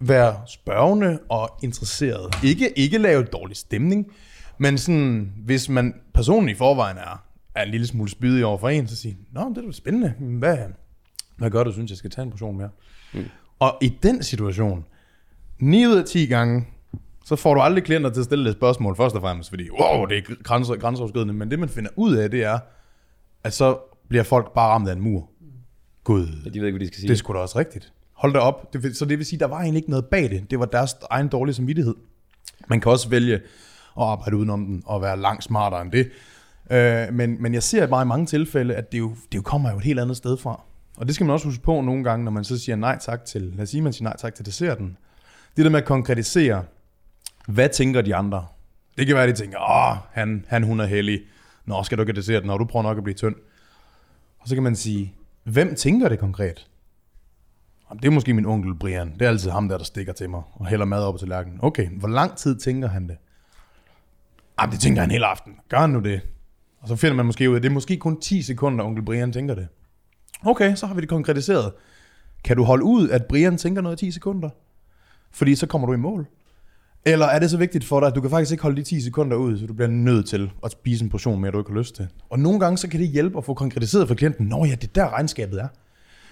være spørgende og interesseret. Ikke, ikke lave dårlig stemning, men sådan, hvis man personen i forvejen er, er en lille smule spydig over for en, så sige, Nå, det er da spændende. Hvad, hvad gør du, synes jeg skal tage en portion mere? Mm. Og i den situation, 9 ud af 10 gange, så får du aldrig klienter til at stille det spørgsmål først og fremmest, fordi wow, det er grænser, grænseoverskridende, men det man finder ud af, det er, at så bliver folk bare ramt af en mur. Gud, Ja, de ved ikke, hvad de skal sige. det er sgu da også rigtigt. Hold da op. Det, vil- så det vil sige, der var egentlig ikke noget bag det. Det var deres egen dårlige samvittighed. Man kan også vælge at arbejde udenom den og være langt smartere end det. Øh, men, men jeg ser bare i mange tilfælde, at det jo, det jo kommer jo et helt andet sted fra. Og det skal man også huske på nogle gange, når man så siger nej tak til, lad os sige, man siger nej tak til desserten. Det der med at konkretisere, hvad tænker de andre? Det kan være, at de tænker, åh, han, han hun er heldig. Nå, skal du ikke have desserten? Nå, du prøver nok at blive tynd. Og så kan man sige, hvem tænker det konkret? Jamen, det er måske min onkel Brian. Det er altid ham der, der stikker til mig og hælder mad op på tallerkenen. Okay, hvor lang tid tænker han det? Jamen, det tænker han hele aften. Gør han nu det? Og så finder man måske ud af, at det er måske kun 10 sekunder, onkel Brian tænker det. Okay, så har vi det konkretiseret. Kan du holde ud, at Brian tænker noget i 10 sekunder? Fordi så kommer du i mål. Eller er det så vigtigt for dig, at du kan faktisk ikke holde de 10 sekunder ud, så du bliver nødt til at spise en portion mere, du ikke har lyst til. Og nogle gange så kan det hjælpe at få konkretiseret for klienten, Nå ja, det der regnskabet er.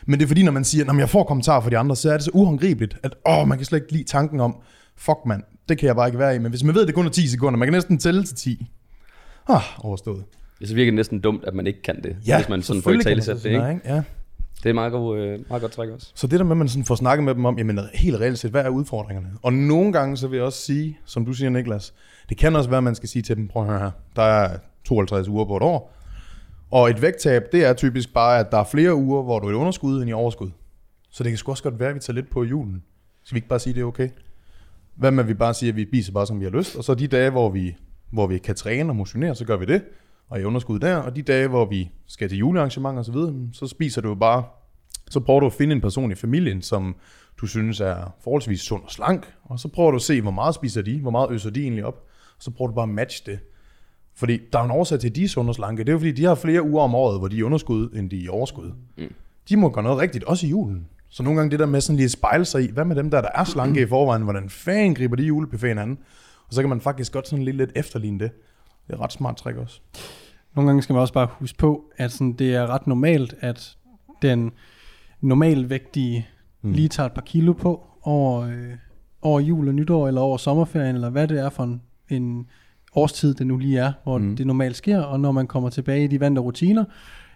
Men det er fordi, når man siger, at jeg får kommentarer fra de andre, så er det så uhåndgribeligt, at åh, man kan slet ikke lide tanken om, fuck mand, det kan jeg bare ikke være i. Men hvis man ved, at det kun er 10 sekunder, man kan næsten tælle til 10. Ah, overstået. Ja, så virker det næsten dumt, at man ikke kan det, Ja, hvis man sådan får i tale det, ikke? nej, Ja. Det er et meget, god, øh, meget godt træk også. Så det der med, at man sådan får snakket med dem om, jamen helt reelt set, hvad er udfordringerne? Og nogle gange, så vil jeg også sige, som du siger, Niklas, det kan også være, at man skal sige til dem, prøv at høre her, der er 52 uger på et år, og et vægttab, det er typisk bare, at der er flere uger, hvor du er i underskud end i overskud. Så det kan sgu også godt være, at vi tager lidt på julen. Skal vi ikke bare sige, at det er okay? Hvad med, at vi bare siger, at vi spiser bare, som vi har lyst, og så de dage, hvor vi, hvor vi kan træne og motionere, så gør vi det, og i underskud der, og de dage, hvor vi skal til julearrangementer og så videre, så spiser du jo bare, så prøver du at finde en person i familien, som du synes er forholdsvis sund og slank, og så prøver du at se, hvor meget spiser de, hvor meget øser de egentlig op, og så prøver du bare at matche det. Fordi der er en årsag til, at de er sunde og slanke. Det er jo fordi, de har flere uger om året, hvor de er i underskud, end de er i overskud. Mm. De må gøre noget rigtigt, også i julen. Så nogle gange det der med sådan lige at spejle sig i, hvad med dem der, der er slanke i forvejen, hvordan fanden griber de julebuffeten an? Og så kan man faktisk godt sådan lidt, lidt efterligne det. Det er et ret smart trick også. Nogle gange skal man også bare huske på, at sådan, det er ret normalt, at den normalvægtige mm. lige tager et par kilo på over, øh, over jul og nytår, eller over sommerferien, eller hvad det er for en, en årstid, det nu lige er, hvor mm. det normalt sker, og når man kommer tilbage i de vante rutiner,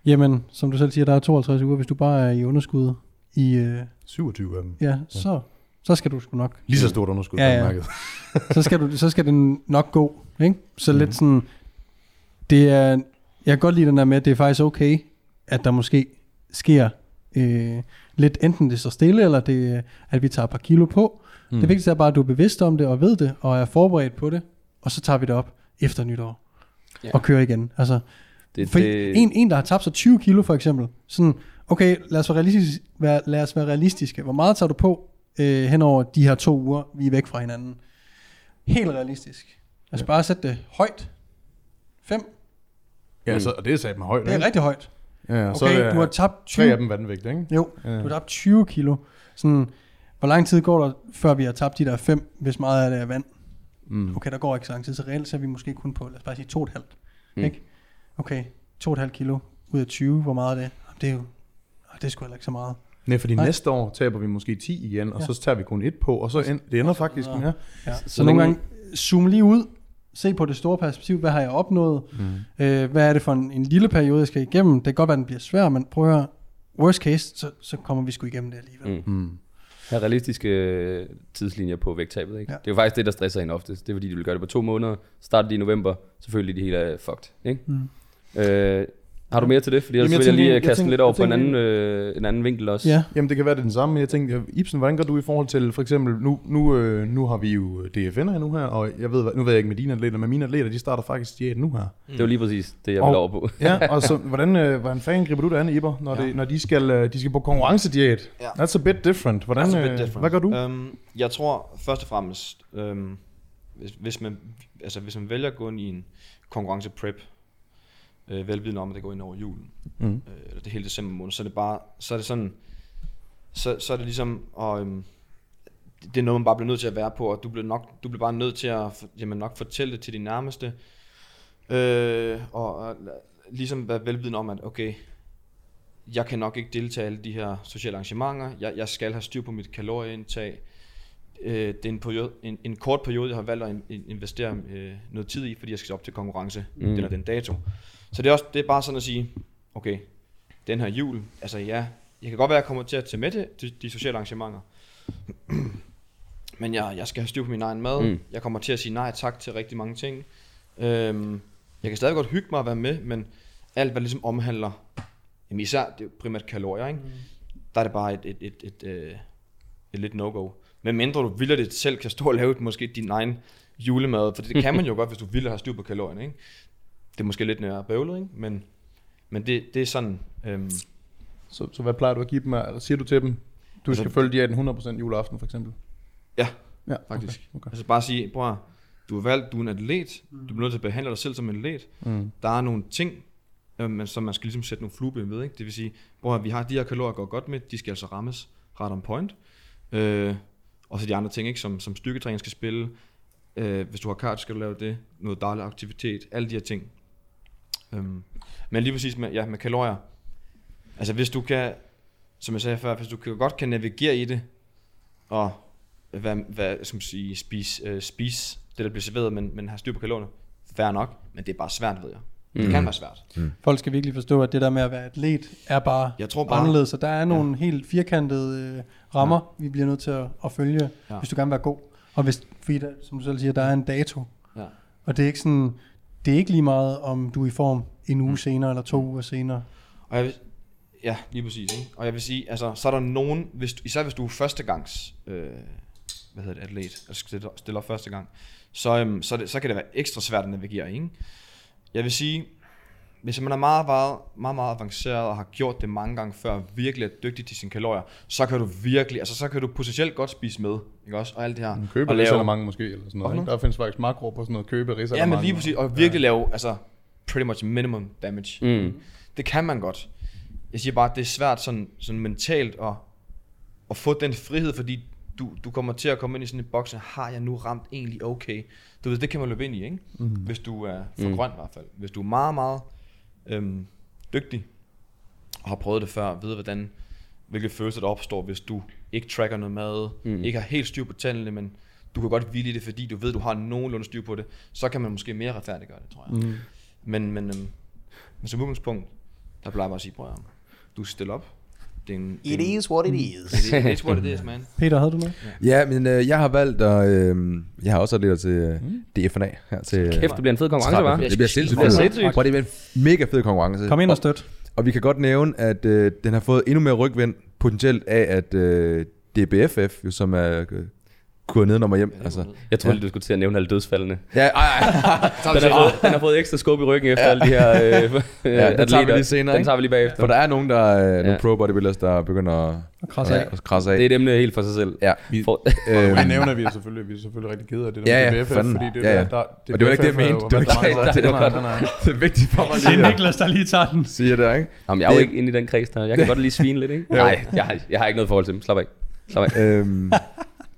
jamen, som du selv siger, der er 52 uger, hvis du bare er i underskud i, øh, 27 af dem. ja, så, så skal du sgu nok Lige så stort underskud, Ja, ja, ja. ja. Markedet. så skal, du, så skal det nok gå. Ikke? Så Mhm. lidt sådan, det er, jeg kan godt lide den der med, at det er faktisk okay, at der måske sker øh, lidt, enten det står stille, eller det, at vi tager et par kilo på. Mm. Det vigtigste er bare, at du er bevidst om det, og ved det, og er forberedt på det, og så tager vi det op efter nytår, Ja. ja. og kører igen. Altså, Det, for det, en, en, der har tabt sig 20 kilo for eksempel, sådan, okay, lad os være, realistisk, være, lad os være realistiske. Hvor meget tager du på øh, hen over de her to uger, vi er væk fra hinanden? Helt realistisk. Lad os bare sætte det højt. 5. Ja, så, og det er sat med højt. Det er ikke? rigtig højt. Ja, ja, Okay, så er det, du har tabt tre af 20. dem vandvægt, ikke? Jo, Ja. du har tabt 20 kilo. Sådan, hvor lang tid går der, før vi har tabt de der 5, hvis meget af det er vand? Mm. Okay, der går ikke så lang tid, så reelt så er vi måske kun på, lad os bare sige 2,5. Mm. Mm. Ikke? Okay, 2,5 kilo ud af 20, hvor meget er det? Jamen, Det er jo, det er sgu heller ikke så meget. Nej, fordi Nej. næste år taber vi måske 10 igen, og Ja. så tager vi kun et på, og så end, det ender faktisk med Ja. Så, Så så nogle gange zoom lige ud, se på det store perspektiv, hvad har jeg opnået, mm. øh, hvad er det for en, en lille periode, jeg skal igennem, det kan godt være, den bliver svær, men prøv at høre, worst case, så, så kommer vi sgu igennem det alligevel. Mm. Have realistiske øh, tidslinjer på vægttabet. Ikke? Ja. Det er jo faktisk det, der stresser en oftest. Det er fordi, de vil gøre det på to måneder. Starter de i november, selvfølgelig de hele er fucked. Ikke? Mm. Øh, har du mere til det? Fordi ellers Jamen, vil jeg lige tænker- øh, kaste den lidt tænker- over på en anden, øh, en anden vinkel også. Ja, Jamen, det kan være, det den samme, men jeg tænkte, Ibsen, hvordan gør du i forhold til, for eksempel, nu, nu, øh, nu har vi jo DFN'er nu her, og jeg ved, nu ved jeg ikke med dine atleter, men mine atleter, de starter faktisk diæt nu her. Det var lige præcis det, jeg Og- ville over på. Ja, og så, hvordan, øh, hvordan fanden griber du det an, Iber, når, Ja. det, når de, skal, øh, de skal på konkurrencediæt? Ja. That's a bit different. Hvordan, That's a bit øh, different. hvad gør du? Øhm, jeg tror først og fremmest, øhm, hvis, hvis, man, altså, hvis man vælger at gå ind i en konkurrence prep, øh, velvidende om, at det går ind over julen, Mm. øh, eller det hele december måned, så er det bare, så er det sådan, så, så er det ligesom, og, øhm, det er noget, man bare bliver nødt til at være på, og du bliver, nok, du bliver bare nødt til at jamen, nok fortælle det til de nærmeste, øh, og, og ligesom være velvidende om, at okay, jeg kan nok ikke deltage i alle de her sociale arrangementer, jeg, jeg skal have styr på mit kalorieindtag, øh, det er en, periode, en, en kort periode, jeg har valgt at in, in, investere øh, noget tid i, fordi jeg skal op til konkurrence, mm. den og den dato. Så det er, også, det er bare sådan at sige, okay, den her jul, altså ja, jeg kan godt være, at jeg kommer til at tage med det, de, de sociale arrangementer, men jeg, jeg skal have styr på min egen mad, Mm. jeg kommer til at sige nej tak til rigtig mange ting, øhm, jeg kan stadig godt hygge mig at være med, men alt hvad ligesom omhandler, jamen især, det er primært kalorier, ikke? Mm. der er det bare et, et, et, et, et, et lidt no-go. Men mindre du vildt det selv kan stå og lave måske din egen julemad, for det kan man jo godt, hvis du vil have styr på kalorierne, ikke? Det er måske lidt nærmere bøvlet, ikke? Men, men det, det er sådan, øhm, Så, så hvad plejer du at give dem? Eller siger du til dem, du Altså- skal følge diæten 100% juleaften, for eksempel? ja, Ja, faktisk. Okay. okay. Altså bare sige, bror, du er valgt, du er en atlet, du bliver nødt til at behandle dig selv som en atlet. Mm. Der er nogle ting, øh, men som man skal ligesom sætte nogle flueben ved, ikke? Det vil sige, bror, vi har de her kalorier, går godt med, de skal altså rammes ret on point. Øh, og så de andre ting, ikke? Som, som styrketræning skal spille. Øh, hvis du har cardio, skal du lave det. Noget daglig aktivitet. Alle de her ting. Øhm, men lige præcis med, ja, med kalorier. Altså hvis du kan, som jeg sagde før, hvis du kan, godt kan navigere i det, og hvad, hvad skal man sige, spise, øh, spise det, der bliver serveret, men, men have styr på kalorierne, fair nok, men det er bare svært, ved jeg. Det kan være svært. Folk skal virkelig forstå, at det der med at være atlet er bare, Jeg tror bare- anderledes. Så der er nogle ja. helt firkantede øh, rammer, ja. vi bliver nødt til at, at følge, ja. hvis du gerne vil være god. Og hvis, fordi der, som du selv siger, der er en dato. Ja. Og det er ikke sådan, det er ikke lige meget, om du er i form en uge senere eller to uger senere. Og jeg vil, ja, lige præcis. Ikke? Og jeg vil sige, altså, så er der nogen, hvis, du- især hvis du er førstegangs, øh, hvad hedder det, atlet, altså stiller, stiller første gang, så, øhm, så, det, så kan det være ekstra svært at navigere. Ikke? Jeg vil sige, hvis man er meget, meget, meget, meget avanceret og har gjort det mange gange før, virkelig er dygtig til sine kalorier, så kan du virkelig, altså så kan du potentielt godt spise med, ikke også? Og alt det her. Købe og lave- risalemang måske, eller sådan noget. Ikke? Der findes faktisk makro på sådan noget købe Ja, risalemang. men lige præcis, og virkelig lave, altså, pretty much minimum damage. Mm. Det kan man godt. Jeg siger bare, at det er svært sådan, sådan mentalt at, at få den frihed, fordi du, du kommer til at komme ind i sådan en boks, og har jeg nu ramt egentlig okay? Du ved, det kan man løbe ind i, ikke? Mm. Hvis du er for Mm. grøn i hvert fald. Hvis du er meget, meget øhm, dygtig, og har prøvet det før, ved hvordan, hvilke følelser der opstår, hvis du ikke tracker noget mad, Mm. ikke har helt styr på tallene, men du kan godt hvile i det, fordi du ved, du har nogenlunde styr på det, så kan man måske mere retfærdiggøre det, tror jeg. Mm. Men, men, øhm, men som udgangspunkt, der plejer bare at sige, prøv at du skal stille op. Det er en, it is what it is. It is what it is, man. Peter, havde du noget? Ja, men øh, jeg har valgt at... Øh, jeg har også atleter til øh, DFNA her til... øh, Kæft, det bliver en fed konkurrence, var. Det bliver sindssygt Det bliver sindssygt. Det bliver en mega fed konkurrence. Kom ind og støt. Og vi kan godt nævne, at øh, den har fået endnu mere rygvind potentielt af, at øh, DBFF, jo, som er øh, gået ned og hjem. Ja, det altså, det. Jeg troede, du skulle til at nævne alle dødsfaldene. ja, ej, ej, Den har, fået, den har fået ekstra skub i ryggen efter alle de her øh, Ja, den tager vi lige senere, Den ikke? tager vi lige bagefter. for der er nogen, der er nogle Ja. pro bodybuilders, der begynder at, krasse ja, af. at krasse af. Det er et emne helt for sig selv. Ja. Vi, For, vi Øhm, nævner, vi er selvfølgelig, vi er selvfølgelig rigtig kede af det der Ja, med ja, fanden. fordi det Ja, ja. der, der, Og det var ikke det, jeg er mente. Det var ikke det. Det det er vigtigt for mig Det er lige Niklas, der lige tager den. sige det, ikke? Jamen, jeg er jo Det- ikke inde i den kreds der. Jeg kan godt lige svine lidt, ikke? Nej, jeg har, jeg har ikke noget forhold til dem. Slap af. Slap af.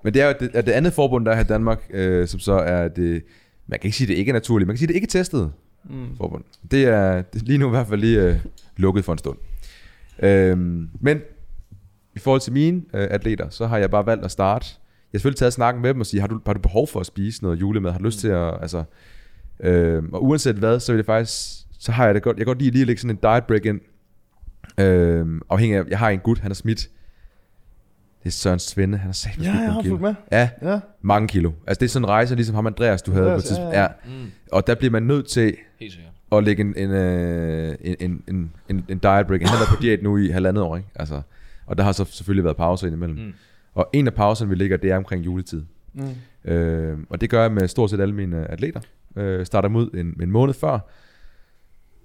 Men det er jo det, er det andet forbund, der er her i Danmark, øh, som så er det, man kan ikke sige, det ikke er naturligt, man kan sige, det ikke er testet mm. forbund. Det er, det er lige nu i hvert fald lige øh, lukket for en stund. Øhm, men i forhold til mine øh, atleter, så har jeg bare valgt at starte. Jeg har selvfølgelig taget snakken med dem og sige, har du, har du behov for at spise noget julemad? Har du lyst til at, altså, øh, og uanset hvad, så vil det faktisk, så har jeg det godt, jeg kan godt lide lige at lægge sådan en diet break ind, øh, afhængig af, jeg har en gut, han er smidt, det er Søren Svende, han har sagt, Ja, jeg har fulgt med. Ja, Ja. mange kilo. Altså det er sådan en rejse, ligesom ham Andreas, du havde på et Andreas, ja, tidspunkt. ja, Ja, ja. Mm, Og der bliver man nødt til helt sikkert. at lægge en, en, øh, en, en, en, en, en diet break. Han har været på diæt nu i halvandet år, ikke? Altså, og der har så selvfølgelig været pauser indimellem. Mm. Og en af pauserne, vi ligger, det er omkring juletid. Mm. Øh, og det gør jeg med stort set alle mine atleter. Øh, starter dem ud en, en måned før.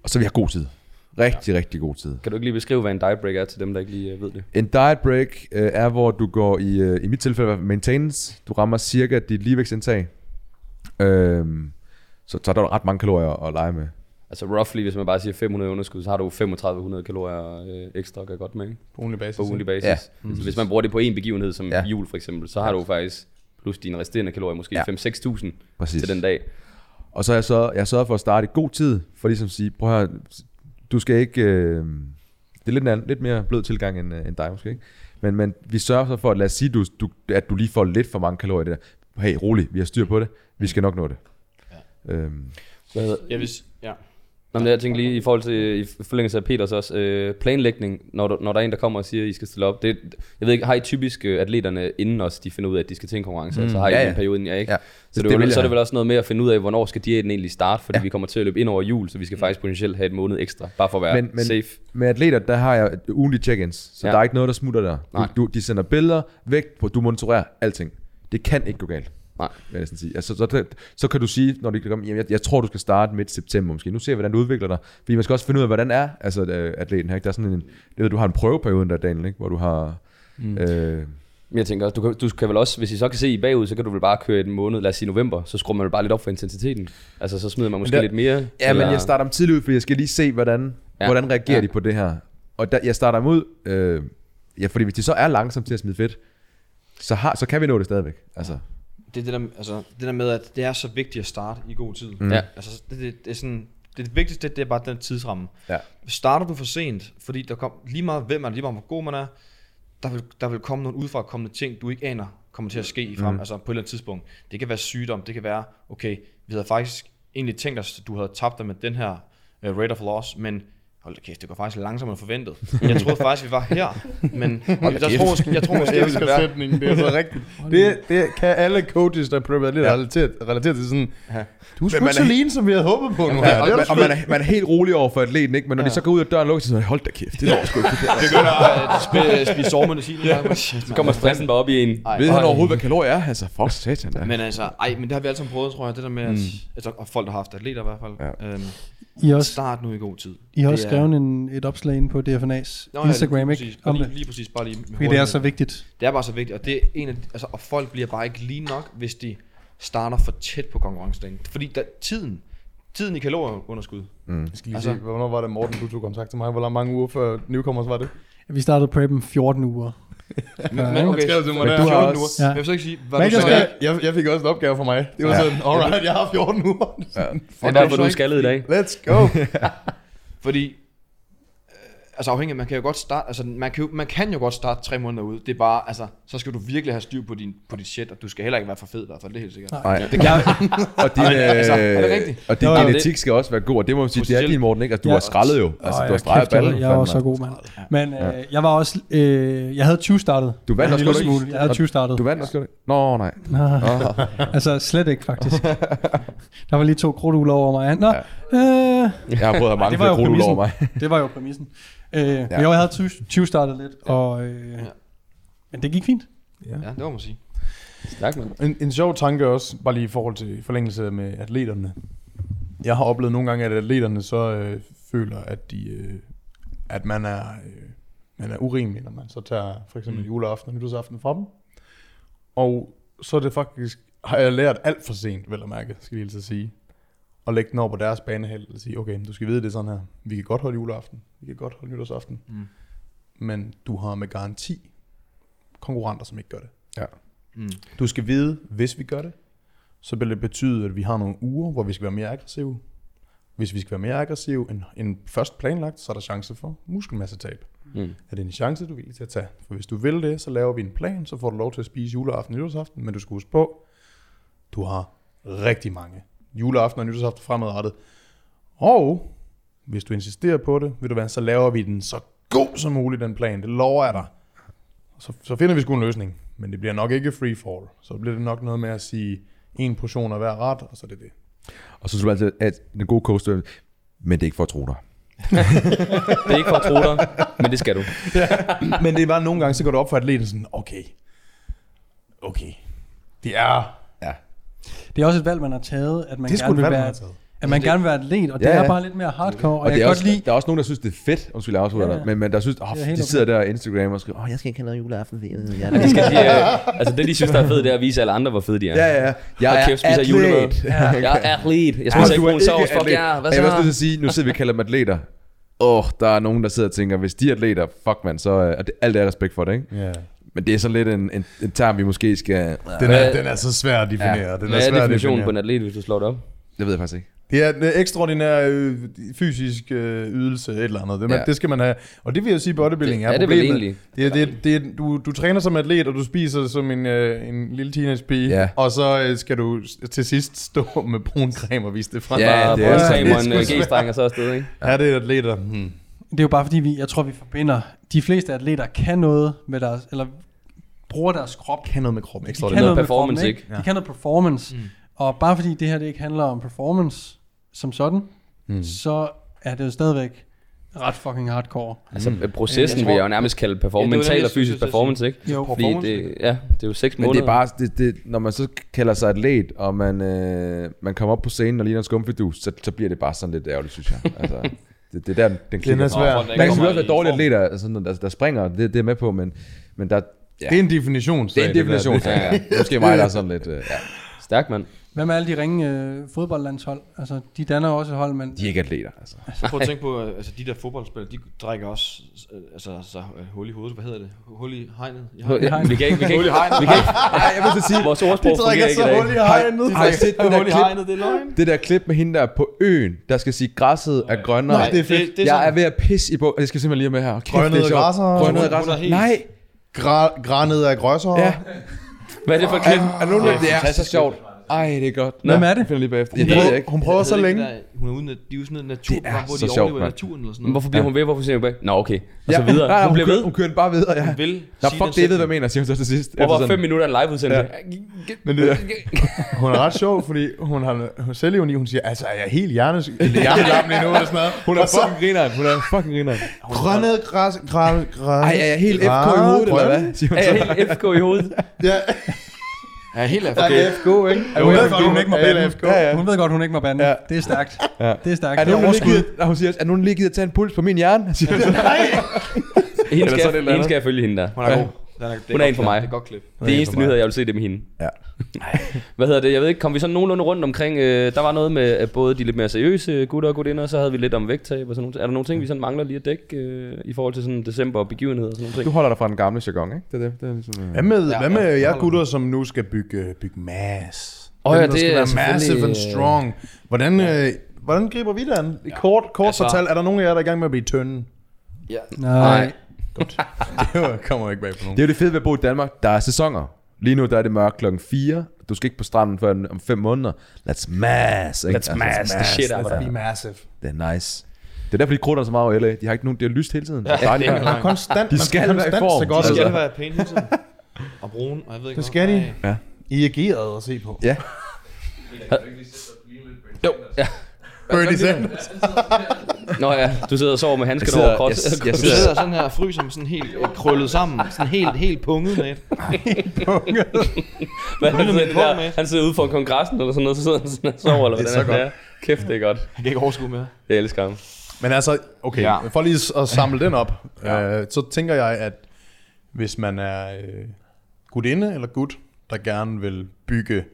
Og så jeg have god tid. Rigtig, ja. rigtig god tid. Kan du ikke lige beskrive, hvad en diet break er til dem, der ikke lige øh, ved det? En diet break øh, er, hvor du går i, øh, i mit tilfælde, maintenance. Du rammer cirka dit ligevægtsindtag. Øh, så, så er der ret mange kalorier at lege med. Altså roughly, hvis man bare siger 500 underskud, så har du 3500 kalorier øh, ekstra, kan godt med, ikke? På ugenlig basis. På ugenlig basis. Ja. Mm. Så hvis man bruger det på en begivenhed, som Ja. jul for eksempel, så har du faktisk plus dine resterende kalorier, måske Ja. ja. 5-6.000 Præcis. til den dag. Og så er jeg så jeg sørger for at starte i god tid, for ligesom at sige, prøv at høre, du skal ikke, øh, det er lidt, en anden, lidt mere blød tilgang end, øh, end dig måske, ikke? Men, men vi sørger så for, at lad os sige, du, du, at du lige får lidt for mange kalorier i det der. Hey, rolig, vi har styr på det, vi skal nok nå det. Ja. Øhm, Hvad Jeg vil, ja. Nå, men jeg tænker lige i forhold til i forlængelse af Peters også, øh, planlægning, når, der, når der er en, der kommer og siger, at I skal stille op. Det, jeg ved ikke, har I typisk øh, atleterne inden også, de finder ud af, at de skal til en konkurrence? Mm, altså har I ja, en periode inden, ja ikke? Ja. Så, Det- det, vil vel, så er det vel også noget med at finde ud af, hvornår skal diæten egentlig starte, fordi Ja. vi kommer til at løbe ind over jul, så vi skal faktisk potentielt have et måned ekstra, bare for at være Men- men, safe. med atleter, der har jeg ugenlige check-ins, så ja. Der er ikke noget, der smutter der. Nej. Du, du, de sender billeder, vægt på, du monitorerer alting. Det kan ikke gå galt. Nej. vil jeg næsten sige. Altså, så, så, så kan du sige, når de kommer, jamen, jeg, jeg tror, du skal starte midt september måske. Nu ser vi, hvordan du udvikler dig. Fordi man skal også finde ud af, hvordan er altså, øh, atleten her. Ikke? Der er sådan en, ved, du har en prøveperiode der, Daniel, ikke? hvor du har... Mm. Øh, Men jeg tænker også, du kan, du kan vel også, hvis I så kan se I bagud, så kan du vel bare køre en måned, lad os sige november, så skruer man vel bare lidt op for intensiteten. Altså så smider man måske der- lidt mere. ja, men jeg starter dem tidligt ud, for jeg skal lige se, hvordan, ja. Hvordan reagerer ja. De på det her. Og der, jeg starter dem ud, øh, ja, fordi hvis de så er langsomme til at smide fedt, så, har, så kan vi nå det stadigvæk. Altså, Det er det der, altså, det der med, at det er så vigtigt at starte i god tid. Mm. Ja. Altså, det, det, det, er sådan, det, det vigtigste, det er bare den tidsramme. Ja. Starter du for sent, fordi der kom, lige meget hvem man er, lige meget hvor god man er, der vil, der vil komme nogle udefra kommende ting, du ikke aner kommer til at ske i frem, Mm. mm. altså på et eller andet tidspunkt. Det kan være sygdom, det kan være, okay, vi havde faktisk egentlig tænkt os, at du havde tabt dig med den her uh, rate of loss, men hold da kæft, det går faktisk langsommere end forventet. Jeg troede faktisk, vi var her, men jeg, jeg, tror, jeg tror måske, Jeg vi vil elsker være... sætningen, det er så rigtigt. Det, det kan alle coaches, der prøver lidt ja. relatere, relatere til sådan, Ja. du er sgu ikke så er- lean, som vi havde håbet på nu her. Ja, og, er du og man, er, man er helt rolig over for atleten, ikke? Men når ja. de så går ud af døren og lukker, så hold da kæft, det når sgu ikke. begynder at spise, spise sovmedicin. Så kommer stressen bare op i en. Ej, Ved han overhovedet, hvad kalorier er? Altså, fuck satan da. Men altså, ej, men det har vi alle sammen prøvet, tror jeg, det der med, at, altså, og folk, der har haft atleter i hvert fald. Ja. Øhm, I også, start nu i god tid. I også er- skrevet en, et opslag inde på DFNA's Nå, ja, Instagram, lige ikke? præcis, Om lige, det. lige præcis, bare lige med Fordi det er så vigtigt. Det er bare så vigtigt, og det er en af, altså, og folk bliver bare ikke lige nok, hvis de starter for tæt på konkurrencedagen. Fordi der, tiden, tiden i kalorieunderskud. Jeg skal lige Altså- se, hvornår var det, Morten, du tog kontakt til mig? Hvor mange uger før Newcomers var det? Vi startede preppen 14 uger. Men, Ja, men okay, skrev til mig men der. du har 14 også- uger. Ja. Jeg vil så ikke sige, hvad Men du jeg så skal- er. Jeg, jeg fik også en opgave for mig. Det var sådan, alright, jeg har 14 uger. Ja. Det er det derfor, så du er ikke- skaldet i dag. Let's go. Fordi, altså afhængig, man kan jo godt starte, altså man kan, jo, man kan jo godt starte tre måneder ude. Det er bare, altså, så skal du virkelig have styr på din, på dit shit, og du skal heller ikke være for fed i hvert fald, det er helt sikkert. Nej. Det kan, Og din, altså, er det øh, rigtigt? og din jo. genetik skal også være god, og det må man sige, det er din Morten, ikke? Altså, du Ja. har skrællet jo. Altså, Åh, du har streget ballen. jeg også så god, mand. Men øh, jeg var også, øh, jeg havde 20 startet. Du vandt også godt, ikke? smule. Jeg havde 20 startet. Du vandt også godt. Nå, nej. altså slet ikke, faktisk. Der var lige to krudtugler over mig. Nå, øh, Jeg har prøvet at have mange det var jo flere krudt over mig. det var jo præmissen. Øh, ja. Jo, jeg havde 20, 20 startet lidt, og, øh, Ja. men det gik fint. ja, det må man sige. Stærk, mand. En, en sjov tanke også, bare lige i forhold til forlængelse med atleterne. Jeg har oplevet nogle gange, at atleterne så øh, føler, at de, øh, at man er, øh, man er urimelig, når man så tager for eksempel mm. juleaften og nytårsaften fra dem. Og så er det faktisk, har jeg lært alt for sent, vel at mærke, skal jeg lige til at sige, at lægge den over på deres banehæld og sige, okay, du skal vide det er sådan her. Vi kan godt holde juleaften, vi kan godt holde nytårsaften, Mm. men du har med garanti konkurrenter, som ikke gør det. Ja. Mm. Du skal vide, hvis vi gør det, så vil det betyde, at vi har nogle uger, hvor vi skal være mere aggressive. Hvis vi skal være mere aggressive end, end først planlagt, så er der chance for muskelmassetab. Mm. Er det en chance, du er villig til at tage? For hvis du vil det, så laver vi en plan, så får du lov til at spise juleaften og nytårsaften, men du skal huske på, du har rigtig mange juleaften og nytårsaften fremadrettet. Og hvis du insisterer på det, vil du være, så laver vi den så god som muligt, den plan. Det lover jeg dig. Så, så finder vi sgu en løsning. Men det bliver nok ikke free fall. Så bliver det nok noget med at sige, en portion af hver ret, og så er det det. Og så synes du altid, at den gode coach, det er- men det er ikke for at tro dig. Det er ikke for at tro dig, men det skal du. Men det er bare nogle gange, så går det op for atleten sådan, okay, okay, det er, Det er også et valg, man har taget, at man det er gerne vil man være, at man gerne vil være atlet, og det Ja, er ja. bare lidt mere hardcore, og, Og jeg det kan er også, lide, der er også nogen, der synes, det er fedt, undskyld, jeg afslutter Ja, ja. men, men der synes, oh, Det er de okay. sidder der på Instagram og skriver, åh, jeg skal ikke have noget juleaften, jeg, jeg, Og de skal, de, øh, altså det, de synes, der er fedt, det er at vise alle andre, hvor fede de er. Ja, ja, jeg er kæft, spiser julemad. Jeg er atlet. Jeg Ja, spiser ikke er brun sovs. Fuck ja, hvad Og Jeg vil også nødt til så? at sige, nu sidder vi og kalder dem atleter. Åh, oh, der er nogen, der sidder og tænker, hvis de er atleter, fuck man, så er det alt er respekt for det, ikke? Ja. Men det er så lidt en, en, en term, vi måske skal... Den, er, den er så svær at definere. Ja. Den Hvad er er svær at definitionen definere. på en atlet, hvis du slår det op? Det ved jeg faktisk ikke. Det er en ekstraordinær øh, fysisk øh, ydelse, et eller andet. Det, man, Ja. det skal man have. Og det vil jeg sige, bodybuilding Det er er det vel problemet. egentlig. Det er, det, er, det er, du, du træner som atlet, og du spiser som en, øh, en lille teenage-pige, Ja. og så øh, skal du til sidst stå med brun creme og vise det frem. Ja, det er- og det en er G-streng og så afsted, ikke? Er det atleter? Hmm. det er jo bare fordi, vi, jeg tror, vi forbinder, de fleste atleter kan noget med deres, eller bruger deres krop. Kan noget med kroppen. De Ekstraordinær. kan noget med performance, kroppen, ikke? De kan noget performance. Mm. Og bare fordi det her det ikke handler om performance som sådan, Mm. så er det jo stadigvæk ret fucking hardcore. Altså processen Jeg vil tror- jeg jo nærmest kalde Ja, performance, det, mental og fysisk performance, ikke? Jo, Fordi Performance, det, ja, det er jo seks Men måneder. det er bare, det, det, når man så kalder sig atlet, og man, øh, man kommer op på scenen og ligner en skumfidus, så, så bliver det bare sådan lidt ærgerligt, synes jeg. Altså, det, det er der, den Den klikker. er svær. Man ikke kan selvfølgelig også være dårlige atleter, altså, sådan, der, der springer, det, det er med på, men, men der, ja, Det er en definition. det er en definition. Det, Ja, ja. Er måske mig, der er sådan lidt, øh, ja. Stærk, mand. Hvad med alle de ringe øh, fodboldlandshold? Altså, de danner også et hold, men De er ikke atleter, altså. Prøv at tænke på, øh, altså de der fodboldspillere, de drikker også, øh, altså så øh, hul i hovedet, hvad hedder det? Hul i hegnet? I hegnet? Ja, Vi kan ikke, vi kan Hul i ikke, hegnet. vi kan ikke, Nej, jeg vil så sige, vores ordsprog De drikker fungerer ikke så i dag. hul i hegnet. har I set det der klip, det er løgn. det der klip med hende der på øen, der skal sige, græsset er grønnere? Nej, det er fedt. Det er jeg er ved at pisse i bog. Jeg skal simpelthen lige med her. Kæft, er sjovt. græsser. Er græsser. helt- Nej. Gra- granet af grøsser. Ja. Hvad er det for klip? Er, er nogen, Det er det er så fantastisk sjovt. Ej, det er godt. Hvem er det? Finder lige bagefter. Ja, Hun det ved jeg prøver, ikke. hun prøver så længe. der- Hun er ude, de er sådan noget natur, Det er hvor så de sjovt, overlever i naturen eller sådan noget. hvorfor bliver hun ved? Hvorfor siger hun bare, Nå, okay. Og så Ja, videre. nej, Hun bliver kører- ved. Hun kører den bare videre, ja. Hun vil Nå, fuck, det jeg ved, hvad mener, siger hun så til sidst. Hvor var sådan- fem minutter af en live-udsendelse. Men det, Hun er ret sjov, fordi hun har hun selvironi, hun siger, altså er jeg helt hjernes, hjernelam lige nu, eller sådan noget. hun er så- fucking grineren. Hun er fucking grineren. Grønne græs, græs, græs. Ej, er jeg helt FK i hovedet, eller hvad? Hun Er så. jeg helt FK i hovedet? Ja, Ja, helt af. okay. FK, ikke? Hun ved godt, hun ikke må bande. Ja, ja. Hun ved godt, hun ikke må bande. Ja. Det er stærkt. Ja. Det er stærkt. Er er nogen, lige givet, nej, hun siger, er nogen lige givet at tage en puls på min hjerne? Siger hun. Hende skal, hende skal jeg følge hende der. Hun er god. Den er, det Hun er en for mig. Det er godt klip. Det eneste nyhed, jeg vil se, det med hende. Ja. Hvad hedder det? Jeg ved ikke, kom vi sådan nogenlunde rundt omkring... Øh, der var noget med øh, både de lidt mere seriøse gutter og gutinder, og så havde vi lidt om vægttab og sådan noget. Er der nogle ting, vi sådan mangler lige at dække øh, i forhold til sådan december og begivenheder og sådan noget? Du holder dig fra den gamle jargon, ikke? Det er det. det er ligesom, øh. Hvad med, Ja, hvad med ja, jer gutter, som nu skal bygge, bygge mass? Dem, ja, der det skal er være massive and strong. Hvordan, øh, hvordan griber vi det an? Kort, kort Altså- fortalt, er der nogen af jer, der er i gang med at blive tynde? Ja. Nej. Det kommer ikke bag på nogen. Det er jo det fede ved at bo i Danmark. Der er sæsoner. Lige nu der er det mørkt klokken 4. Du skal ikke på stranden før om 5 måneder. Let's mass. Ikke? Let's mass the shit out it. be massive. Det er nice. Det er derfor, de krutter så meget over LA. De har ikke nogen, de har lyst hele tiden. Ja, det er Man konstant, De skal være i konstant form. godt De skal være pæne hele tiden. Og brune, og jeg ved ikke Det skal de. Ej. I er gearet at se på. ja. Jo, ja. Bernie Sanders. Nå ja, du sidder og sover med sidder, over jeg, cross. jeg, jeg Du sidder, sådan her og fryser med sådan helt øh, krøllet sammen. Sådan helt, helt punget med et. Hvad, han, sidder, der, med. han sidder ude for kongressen eller sådan noget, så sidder han sådan og sover, eller Det er hvordan så det er. Kæft, det er godt. Jeg kan ikke overskue mere. Jeg elsker ham. Men altså, okay, ja. for lige at samle den op, ja. øh, så tænker jeg, at hvis man er øh, gudinde eller gud, der gerne vil bygge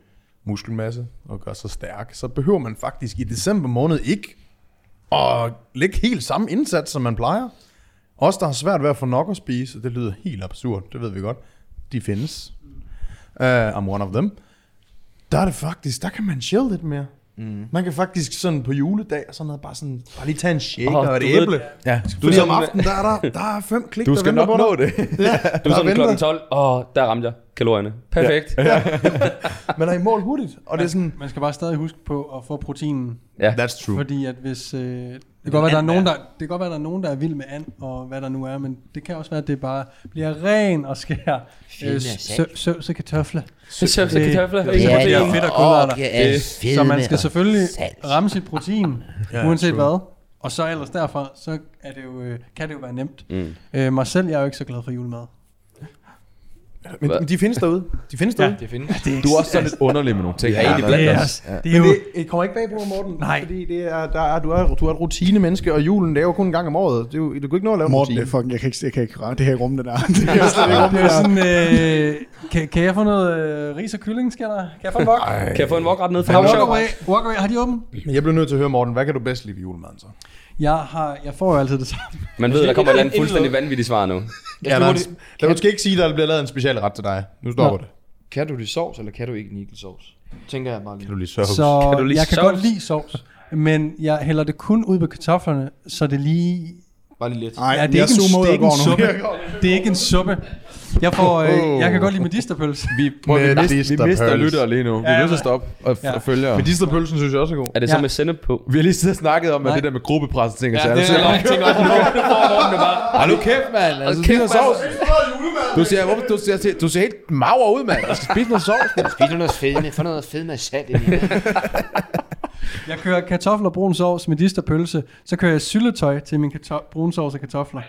muskelmasse og gøre sig stærk, så behøver man faktisk i december måned ikke at lægge helt samme indsats, som man plejer. Os, der har svært ved at få nok at spise, og det lyder helt absurd, det ved vi godt, de findes. Uh, I'm one of them. Der er det faktisk, der kan man chill lidt mere. Mm. Man kan faktisk sådan på juledag og sådan noget, bare, sådan, bare lige tage en shake oh, og et du ved- æble. ja. Du ved, om aftenen, der er, der, der er fem klik, Du skal nok på nå det. Ja, Du er sådan klokken 12, og der ramte jeg kalorierne. Perfekt. Ja. Man er i mål hurtigt, og det er sådan, Man skal bare stadig huske på at få proteinen. ja. that's true. Fordi at hvis... Øh, det kan godt være, der er nogen, der, det kan godt være, der er nogen, der er vild med and, og hvad der nu er, men det kan også være, at det bare bliver ren og skær øh, sø, sø, sø, kartofler. Så så kartofler. Det, Ikke det, det er fedt og kulhyrter. Så man skal selvfølgelig ramme sit protein, Ja, uanset true. hvad. Og så ellers derfra, så er det jo, øh, kan det jo være nemt. Mm. Øh, mig selv, jeg er jo ikke så glad for julemad. Men, men de findes derude. De findes Ja. derude. Det findes. Du er også sådan lidt underlig med nogle ting. er egentlig Ja, blandt Det er, os. det er jo... Men det, det kommer ikke bag på mig, Morten. Nej. Fordi det er, der er, du, er, du er et rutinemenneske, og julen det er jo kun en gang om året. Det er jo, du kan ikke nå at lave en Morten, det rutine. er fucking, jeg kan ikke, jeg kan ikke det her rum, det der. Det kan jeg slet ikke Det er sådan, øh, kan, kan jeg få noget øh, ris og kylling, skal der? Kan jeg få en wok? Kan jeg få en wokret ned fra Walk Havshop? away, walk away. Har de åben? Men jeg bliver nødt til at høre, Morten, hvad kan du bedst lide ved julemaden så? Jeg, har, jeg får jo altid det samme. Man ved, der kommer et eller andet fuldstændig vanvittigt svar nu. Ja, der, er en- der du skal ikke sige, at der bliver lavet en special ret til dig. Nu stopper det. Kan du lide sovs, eller kan du ikke lide sovs? Tænker jeg bare lige. Kan du lige sørge? Så Kan du lide jeg kan sovs? godt lide sovs. Men jeg hælder det kun ud på kartoflerne, så det lige... Bare lige lidt. Nej, Ja, det er jeg ikke en, det er ikke en suppe. Det er ikke en suppe. Jeg, får, øh, jeg kan godt lide medisterpølse. Vi, prøv, vi, vi mister lyttere lige nu. Vi er nødt til men- at stoppe og, Ja. og følge. Men Medisterpølsen synes jeg også er god. Er det så Ja. med sennep på? Vi har lige siddet og snakket om, at det der med gruppepres og ting. og Ja, sager. det Så- er jeg tænker også, nu får bare. Hold nu kæft, mand. Altså, kæft, kæft, sovs. Du ser, hvorfor, du, ser, du ser helt mager ud, mand. Jeg skal spise noget sovs. Spis nu noget fedme. Få noget fedme af salt i det. Jeg kører kartofler, brun sovs, medisterpølse. Så kører jeg syltetøj til min brun sovs og kartofler.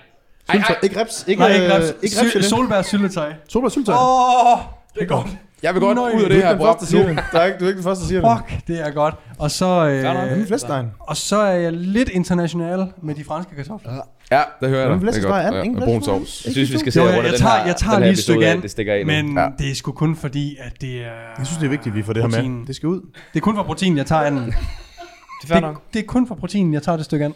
Syltetøj. Ikke reps. Ikke, Nej, ikke øh, reps. Ikke Sy- reps. solbær syltetøj. Solbær syltetøj. Åh, det er godt. Jeg vil godt Nøj, ud af Du det er ikke her den første, der siger det. Er ikke, du er ikke den første, der siger det. Fuck, det er godt. Og så, øh, er flæskestegen? og så er jeg lidt international med de franske kartofler. Ja, det hører jeg dig. Det er godt. Ingen Ja, brun sovs. Jeg synes, vi skal se, hvor jeg, den jeg tager, her, jeg tager den her lige et stykke af, an, det stikker af nu. men Ja. det er sgu kun fordi, at det er... Jeg synes, det er vigtigt, at vi får det her med. Protein. Det skal ud. Det er kun for protein, jeg tager anden. Det er Det, det er kun for protein, jeg tager det stykke an.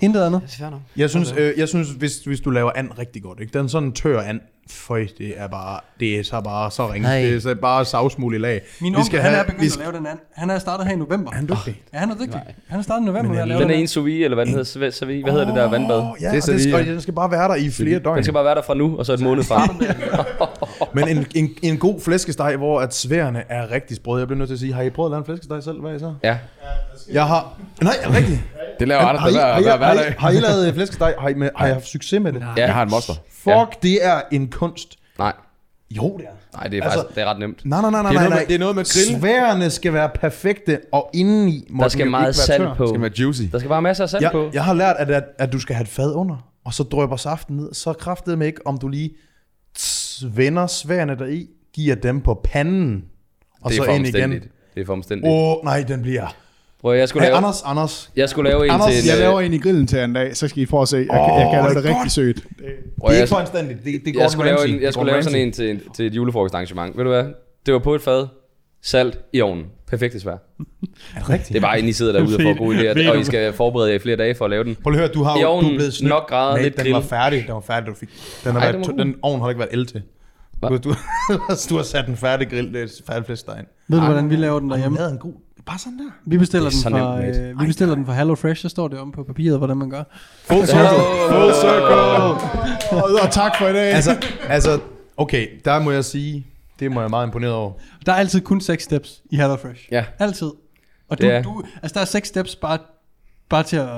Intet andet. Det er fair nok. Jeg synes, øh, jeg synes hvis, hvis du laver and rigtig godt, ikke? den sådan tør and, føj, det er bare, det er så bare så ringe. Nej. Det er så bare savsmul i lag. Min Vi onkel, skal han have- er begyndt vi at lave den an. Han er startet her i november. Er han dygtig? Ja, han er dygtig. Han er startet i november Men med at lave Den er en sous vide, eller hvad den hedder, sous. Hvad hedder det der vandbad? Åh, ja, Det er det skal, den skal bare være der i flere døgn. Den skal bare være der fra nu, og så et måned frem. Men en, en, en god flæskesteg, hvor at sværene er rigtig sprøde. Jeg bliver nødt til at sige, har I prøvet at lave en flæskesteg selv? Hvad er I så? Ja. Jeg har... Nej, det rigtigt? Det laver Anders hver, hver, hver dag. har I lavet flæskesteg? Har I, med, har I haft succes med det? Ja. Jeg har en moster. Fuck, det er en kunst. Nej, Jo, det er. nej det er Altså- faktisk det er ret nemt. Nej, nej, nej, nej, Det er nej, noget med- nej. det er noget med grill. Sværene skal være perfekte, og indeni må Der skal meget ikke være salt tør. på. Det skal være juicy. Der skal bare masser af salt Jeg, på. jeg har lært, at, at, at du skal have et fad under, og så drøber saften ned. Så kraftede med ikke, om du lige tss, vender sværene deri, giver dem på panden, og det er så ind igen. Det er for omstændigt. Åh, oh, nej, den bliver... Prøv, jeg skulle Hey, lave, Anders, Anders. jeg skulle lave en Anders, til Jeg øh, laver en i grillen til en dag, så skal I prøve at se. Jeg, kan, Åh, jeg kan lave det er rigtig sødt. Det- prøv, Det er jeg, ikke for anstændigt. Det, det er jeg skulle lave en, jeg skulle lave sådan en til, en til et julefrokostarrangement. Ved du hvad? Det var på et fad, salt i ovnen. Perfekt svær. Er det rigtigt? Det er bare, inden I sidder derude og får gode idéer, og I skal forberede jer i flere dage for at lave den. Prøv lige at høre, du har jo ovnen, du er blevet snydt. nok grader, lidt den grill. var færdig. Den var færdig, du fik. Den, har Ej, været, den var den ovn har ikke været el til. Du, du, du har sat en færdig grill, det er færdig flæskesteg ind. Ved du, hvordan vi laver den derhjemme? lavet en god... Bare sådan der. Vi bestiller er den så fra, nemt, mate. øh, vi bestiller den fra Hello Fresh, så står det om på papiret, hvordan man gør. Full circle. Full circle. Og, og tak for i dag. altså, altså, okay, der må jeg sige, det må jeg meget imponeret over. Der er altid kun 6 steps i Hello Fresh. Ja. Altid. Og Det du, er- du, altså der er 6 steps bare, bare til at...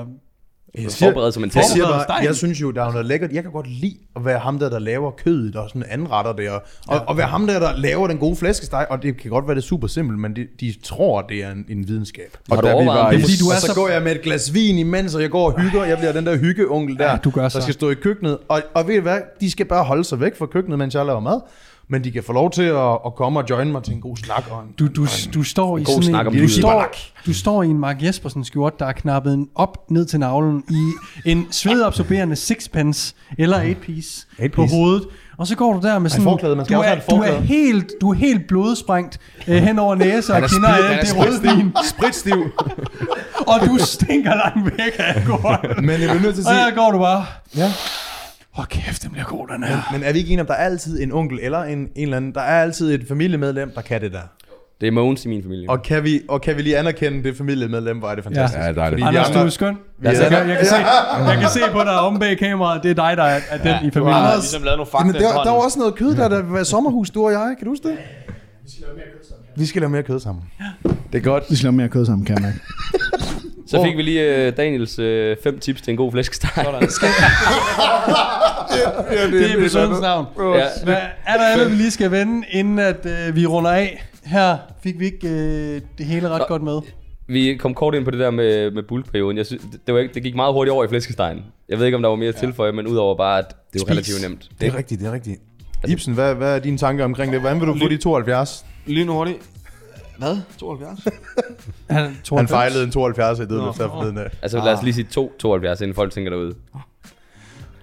Jeg Forberede sig jeg mentalt. siger Forbered bare, jeg synes jo, der er noget lækkert. Jeg kan godt lide at være ham der, der laver kødet og sådan anretter det. Og, og, og være ham der, der laver den gode flæskesteg. Og det kan godt være, det er super simpelt, men de, de tror, det er en, en videnskab. Du da vi var det? er fordi, du er og så, så... går jeg med et glas vin imens, og jeg går og hygger. Jeg bliver den der hyggeonkel der, Ja, du gør der så. skal stå i køkkenet. Og, og ved I hvad? De skal bare holde sig væk fra køkkenet, mens jeg laver mad. Men de kan få lov til at, at komme og join mig til en god snak. Og en, Du, du, du står i god sådan snak en, om du, står, du står i en Mark Jespersen skjort, der er knappet en op ned til navlen i en svedabsorberende sixpence eller 8 piece Eight på piece. hovedet. Og så går du der med sådan... forklæde, man skal du, også er, have et du, er helt, du er helt blodsprængt øh, hen over næse og kinder af alt det rødvin. Spritstiv. Og du stinker langt væk af alkohol. men jeg vil nødt til at Og sige, der går du bare... Ja. Åh kæft, den bliver god, den her. men er vi ikke enige om, der er altid en onkel eller en, en eller anden, der er altid et familiemedlem, der kan det der. Det er Mogens i min familie. Og kan vi, og kan vi lige anerkende det familiemedlem, hvor er det fantastisk. Ja, det er dejligt. Fordi de Anders, du andre- er skøn. Vi er- Jeg kan, jeg, kan se, jeg kan se på dig om bag kameraet, det er dig, der er, er den i Du familien. har Anders, ligesom lavet nogle fakta der, der var også noget kød der, der var sommerhus, du og jeg. Kan du huske det? Vi skal lave mere kød sammen. Det er godt. Vi skal lave mere kød sammen, kan jeg mærke. Så fik vi lige uh, Daniels uh, fem tips til en god flæskesteg. Sådan. Ja, Det er episodens navn. Ja. Hvad er der andet, vi lige skal vende, inden at øh, vi runder af? Her fik vi ikke øh, det hele ret Nå. godt med. Vi kom kort ind på det der med, med bulkperioden. Jeg synes, det, det, var ikke, det gik meget hurtigt over i flæskestegen. Jeg ved ikke, om der var mere ja. tilføje, men udover bare, at det var relativt nemt. Det er rigtigt, det er rigtigt. Ibsen, hvad, hvad er dine tanker omkring det? Hvordan vil du få de 72? Lige nu hurtigt. Hvad? 72? Han, Han fejlede en 72 i dødløft der forleden dag. Altså lad os lige sige 2, 72, inden folk tænker derude.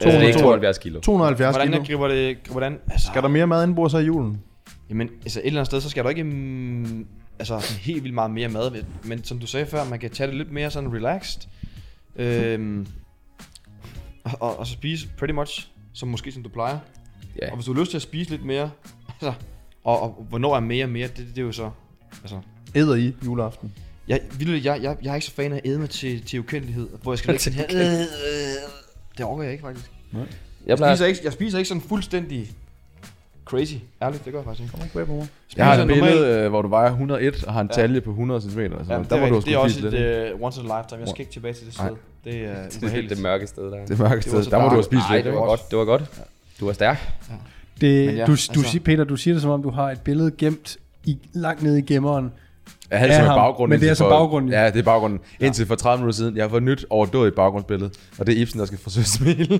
Så det er ikke 72 kilo. 270 Hvordan kilo. jeg griber det? Hvordan? Altså, Skal der mere mad indbord så i julen? Jamen, altså et eller andet sted, så skal du ikke mm, altså, helt vildt meget mere mad. Men som du sagde før, man kan tage det lidt mere sådan relaxed. Øhm, og, og, og så spise pretty much, som måske som du plejer. Ja. Og hvis du har lyst til at spise lidt mere, altså, og, og hvornår er mere mere, det, det er jo så, altså, Æder I juleaften? jeg, vildt, jeg, jeg, jeg er ikke så fan af at æde mig til, til ukendelighed, hvor jeg skal ligge sådan her, øh, øh, det overgår jeg ikke faktisk. Jeg Jeg plejer, spiser, ikke, jeg spiser ikke sådan fuldstændig crazy, ærligt, det gør jeg faktisk ikke. Kom ikke bag på mig. Jeg har et Spiser normalt- billede, øh, hvor du vejer 101 og har en Ja. talje på 100 cm. Altså, Ja, der det, er, du rigtigt. det er også et uh, once in a lifetime. Jeg skal ikke tilbage til det Nej. sted. Det er uh, det det mørke sted der. Det mørke Det var sted. så Der må du have spist Nej, det var godt. Det var godt. Du var stærk. Det, Men ja, du, du, altså- siger, Peter, du siger det som om, du har et billede gemt i, langt nede i gemmeren. Jeg havde det som ham. baggrund. Men det er så baggrunden. Ja, det er baggrunden. Indtil for 30 minutter siden. Jeg har fået nyt overdået baggrundsbillede. Og det er Ibsen, der skal forsøge at smile.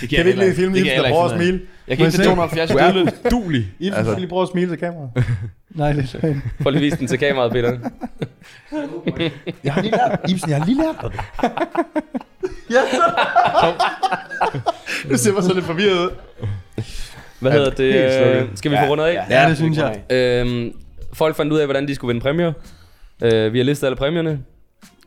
Det Kan vi ikke lige filme Ibsen, der prøver at smile? Jeg kan ikke jeg 270 Du er dulig. Ibsen, Altså- skal lige prøve at smile til kameraet. Nej, det er løgn. Prøv lige at vise den til kameraet, Peter. Jeg har lige lært, Ibsen, jeg har lige lært dig det. ja. Du ser mig så lidt forvirret ud. Hvad hedder det? øh, Skal vi få rundet af? Ja, det synes jeg. Øhm, folk fandt ud af, hvordan de skulle vinde præmier. Øh, vi har listet alle præmierne.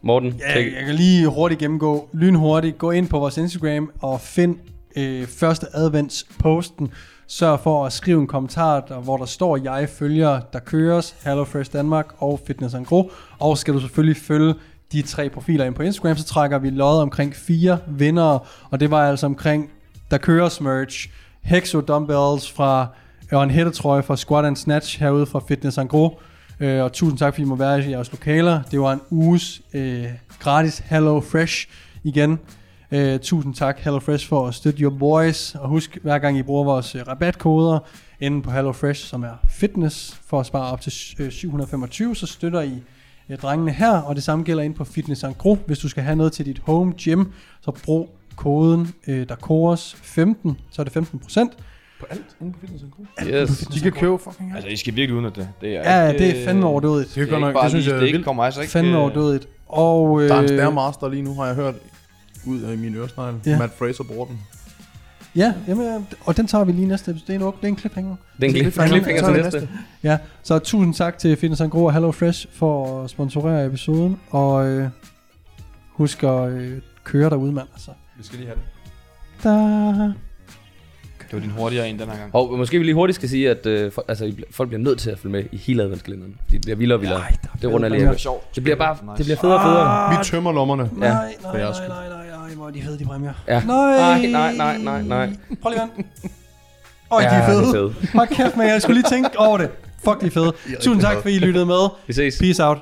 Morten, Ja, take- jeg kan lige hurtigt gennemgå, lynhurtigt, gå ind på vores Instagram og find øh, første advents posten. Sørg for at skrive en kommentar, der, hvor der står, jeg følger der køres, Hello Fresh Danmark og Fitness Gro. Og skal du selvfølgelig følge de tre profiler ind på Instagram, så trækker vi lod omkring fire vindere, og det var altså omkring der køres merch, Hexo Dumbbells fra, og en hættetrøje fra Squat and Snatch herude fra Fitness Gro. Øh, og tusind tak, fordi I må være i jeres lokaler. Det var en uges øh, gratis Hello Fresh igen. Øh, tusind tak Hello Fresh for at støtte your boys. Og husk, hver gang I bruger vores øh, rabatkoder inde på Hello Fresh, som er fitness, for at spare op til øh, 725, så støtter I øh, drengene her. Og det samme gælder inde på Fitness Gro. Hvis du skal have noget til dit home gym, så brug koden øh, DAKOROS15, så er det 15%. På alt inde på Fitness. Yes. De kan købe fucking alt. Altså, I skal virkelig udnytte det. Det er, Ja, ikke, det er fandme overdådigt. Det er Det, er nok, bare det synes jeg det er ikke kommer altså ikke... Fandme øh, overdådigt. Og, øh, Der er en Stairmaster lige nu, har jeg hørt ud af min øresnegle. Ja. Matt Fraser bruger den. Ja, jamen, øh, og den tager vi lige næste episode. Det er en, det er en cliffhanger. Det er en Cliffhanger. cliffhanger Så til næste. Ja, så tusind tak til Fitness Gro og Hello Fresh for at sponsorere episoden. Og øh, husk at øh, køre derude, mand. Altså. Vi skal lige have det. Da. Det var din hurtigere en den her gang. Og måske vi lige hurtigt skal sige, at øh, for, altså, folk bliver nødt til at følge med i hele adventskalenderen. Fordi det bliver vildere og vildere. Ej, der er det runder lige. præmier. sjovt. Det bliver bare, Nice. det bliver federe og federe. Vi tømmer lommerne. Ja. Nej, nej, nej, nej, nej, nej, hvor er de fede, de præmier. Ja. Nej, Nej, nej, nej, nej, nej. Prøv lige vent. Øj, de Ja, er det er fede. fede. Hold kæft, men jeg skulle lige tænke over det. Fuck, de er fede. Tusind tak, fordi I lyttede med. Vi ses. Peace out.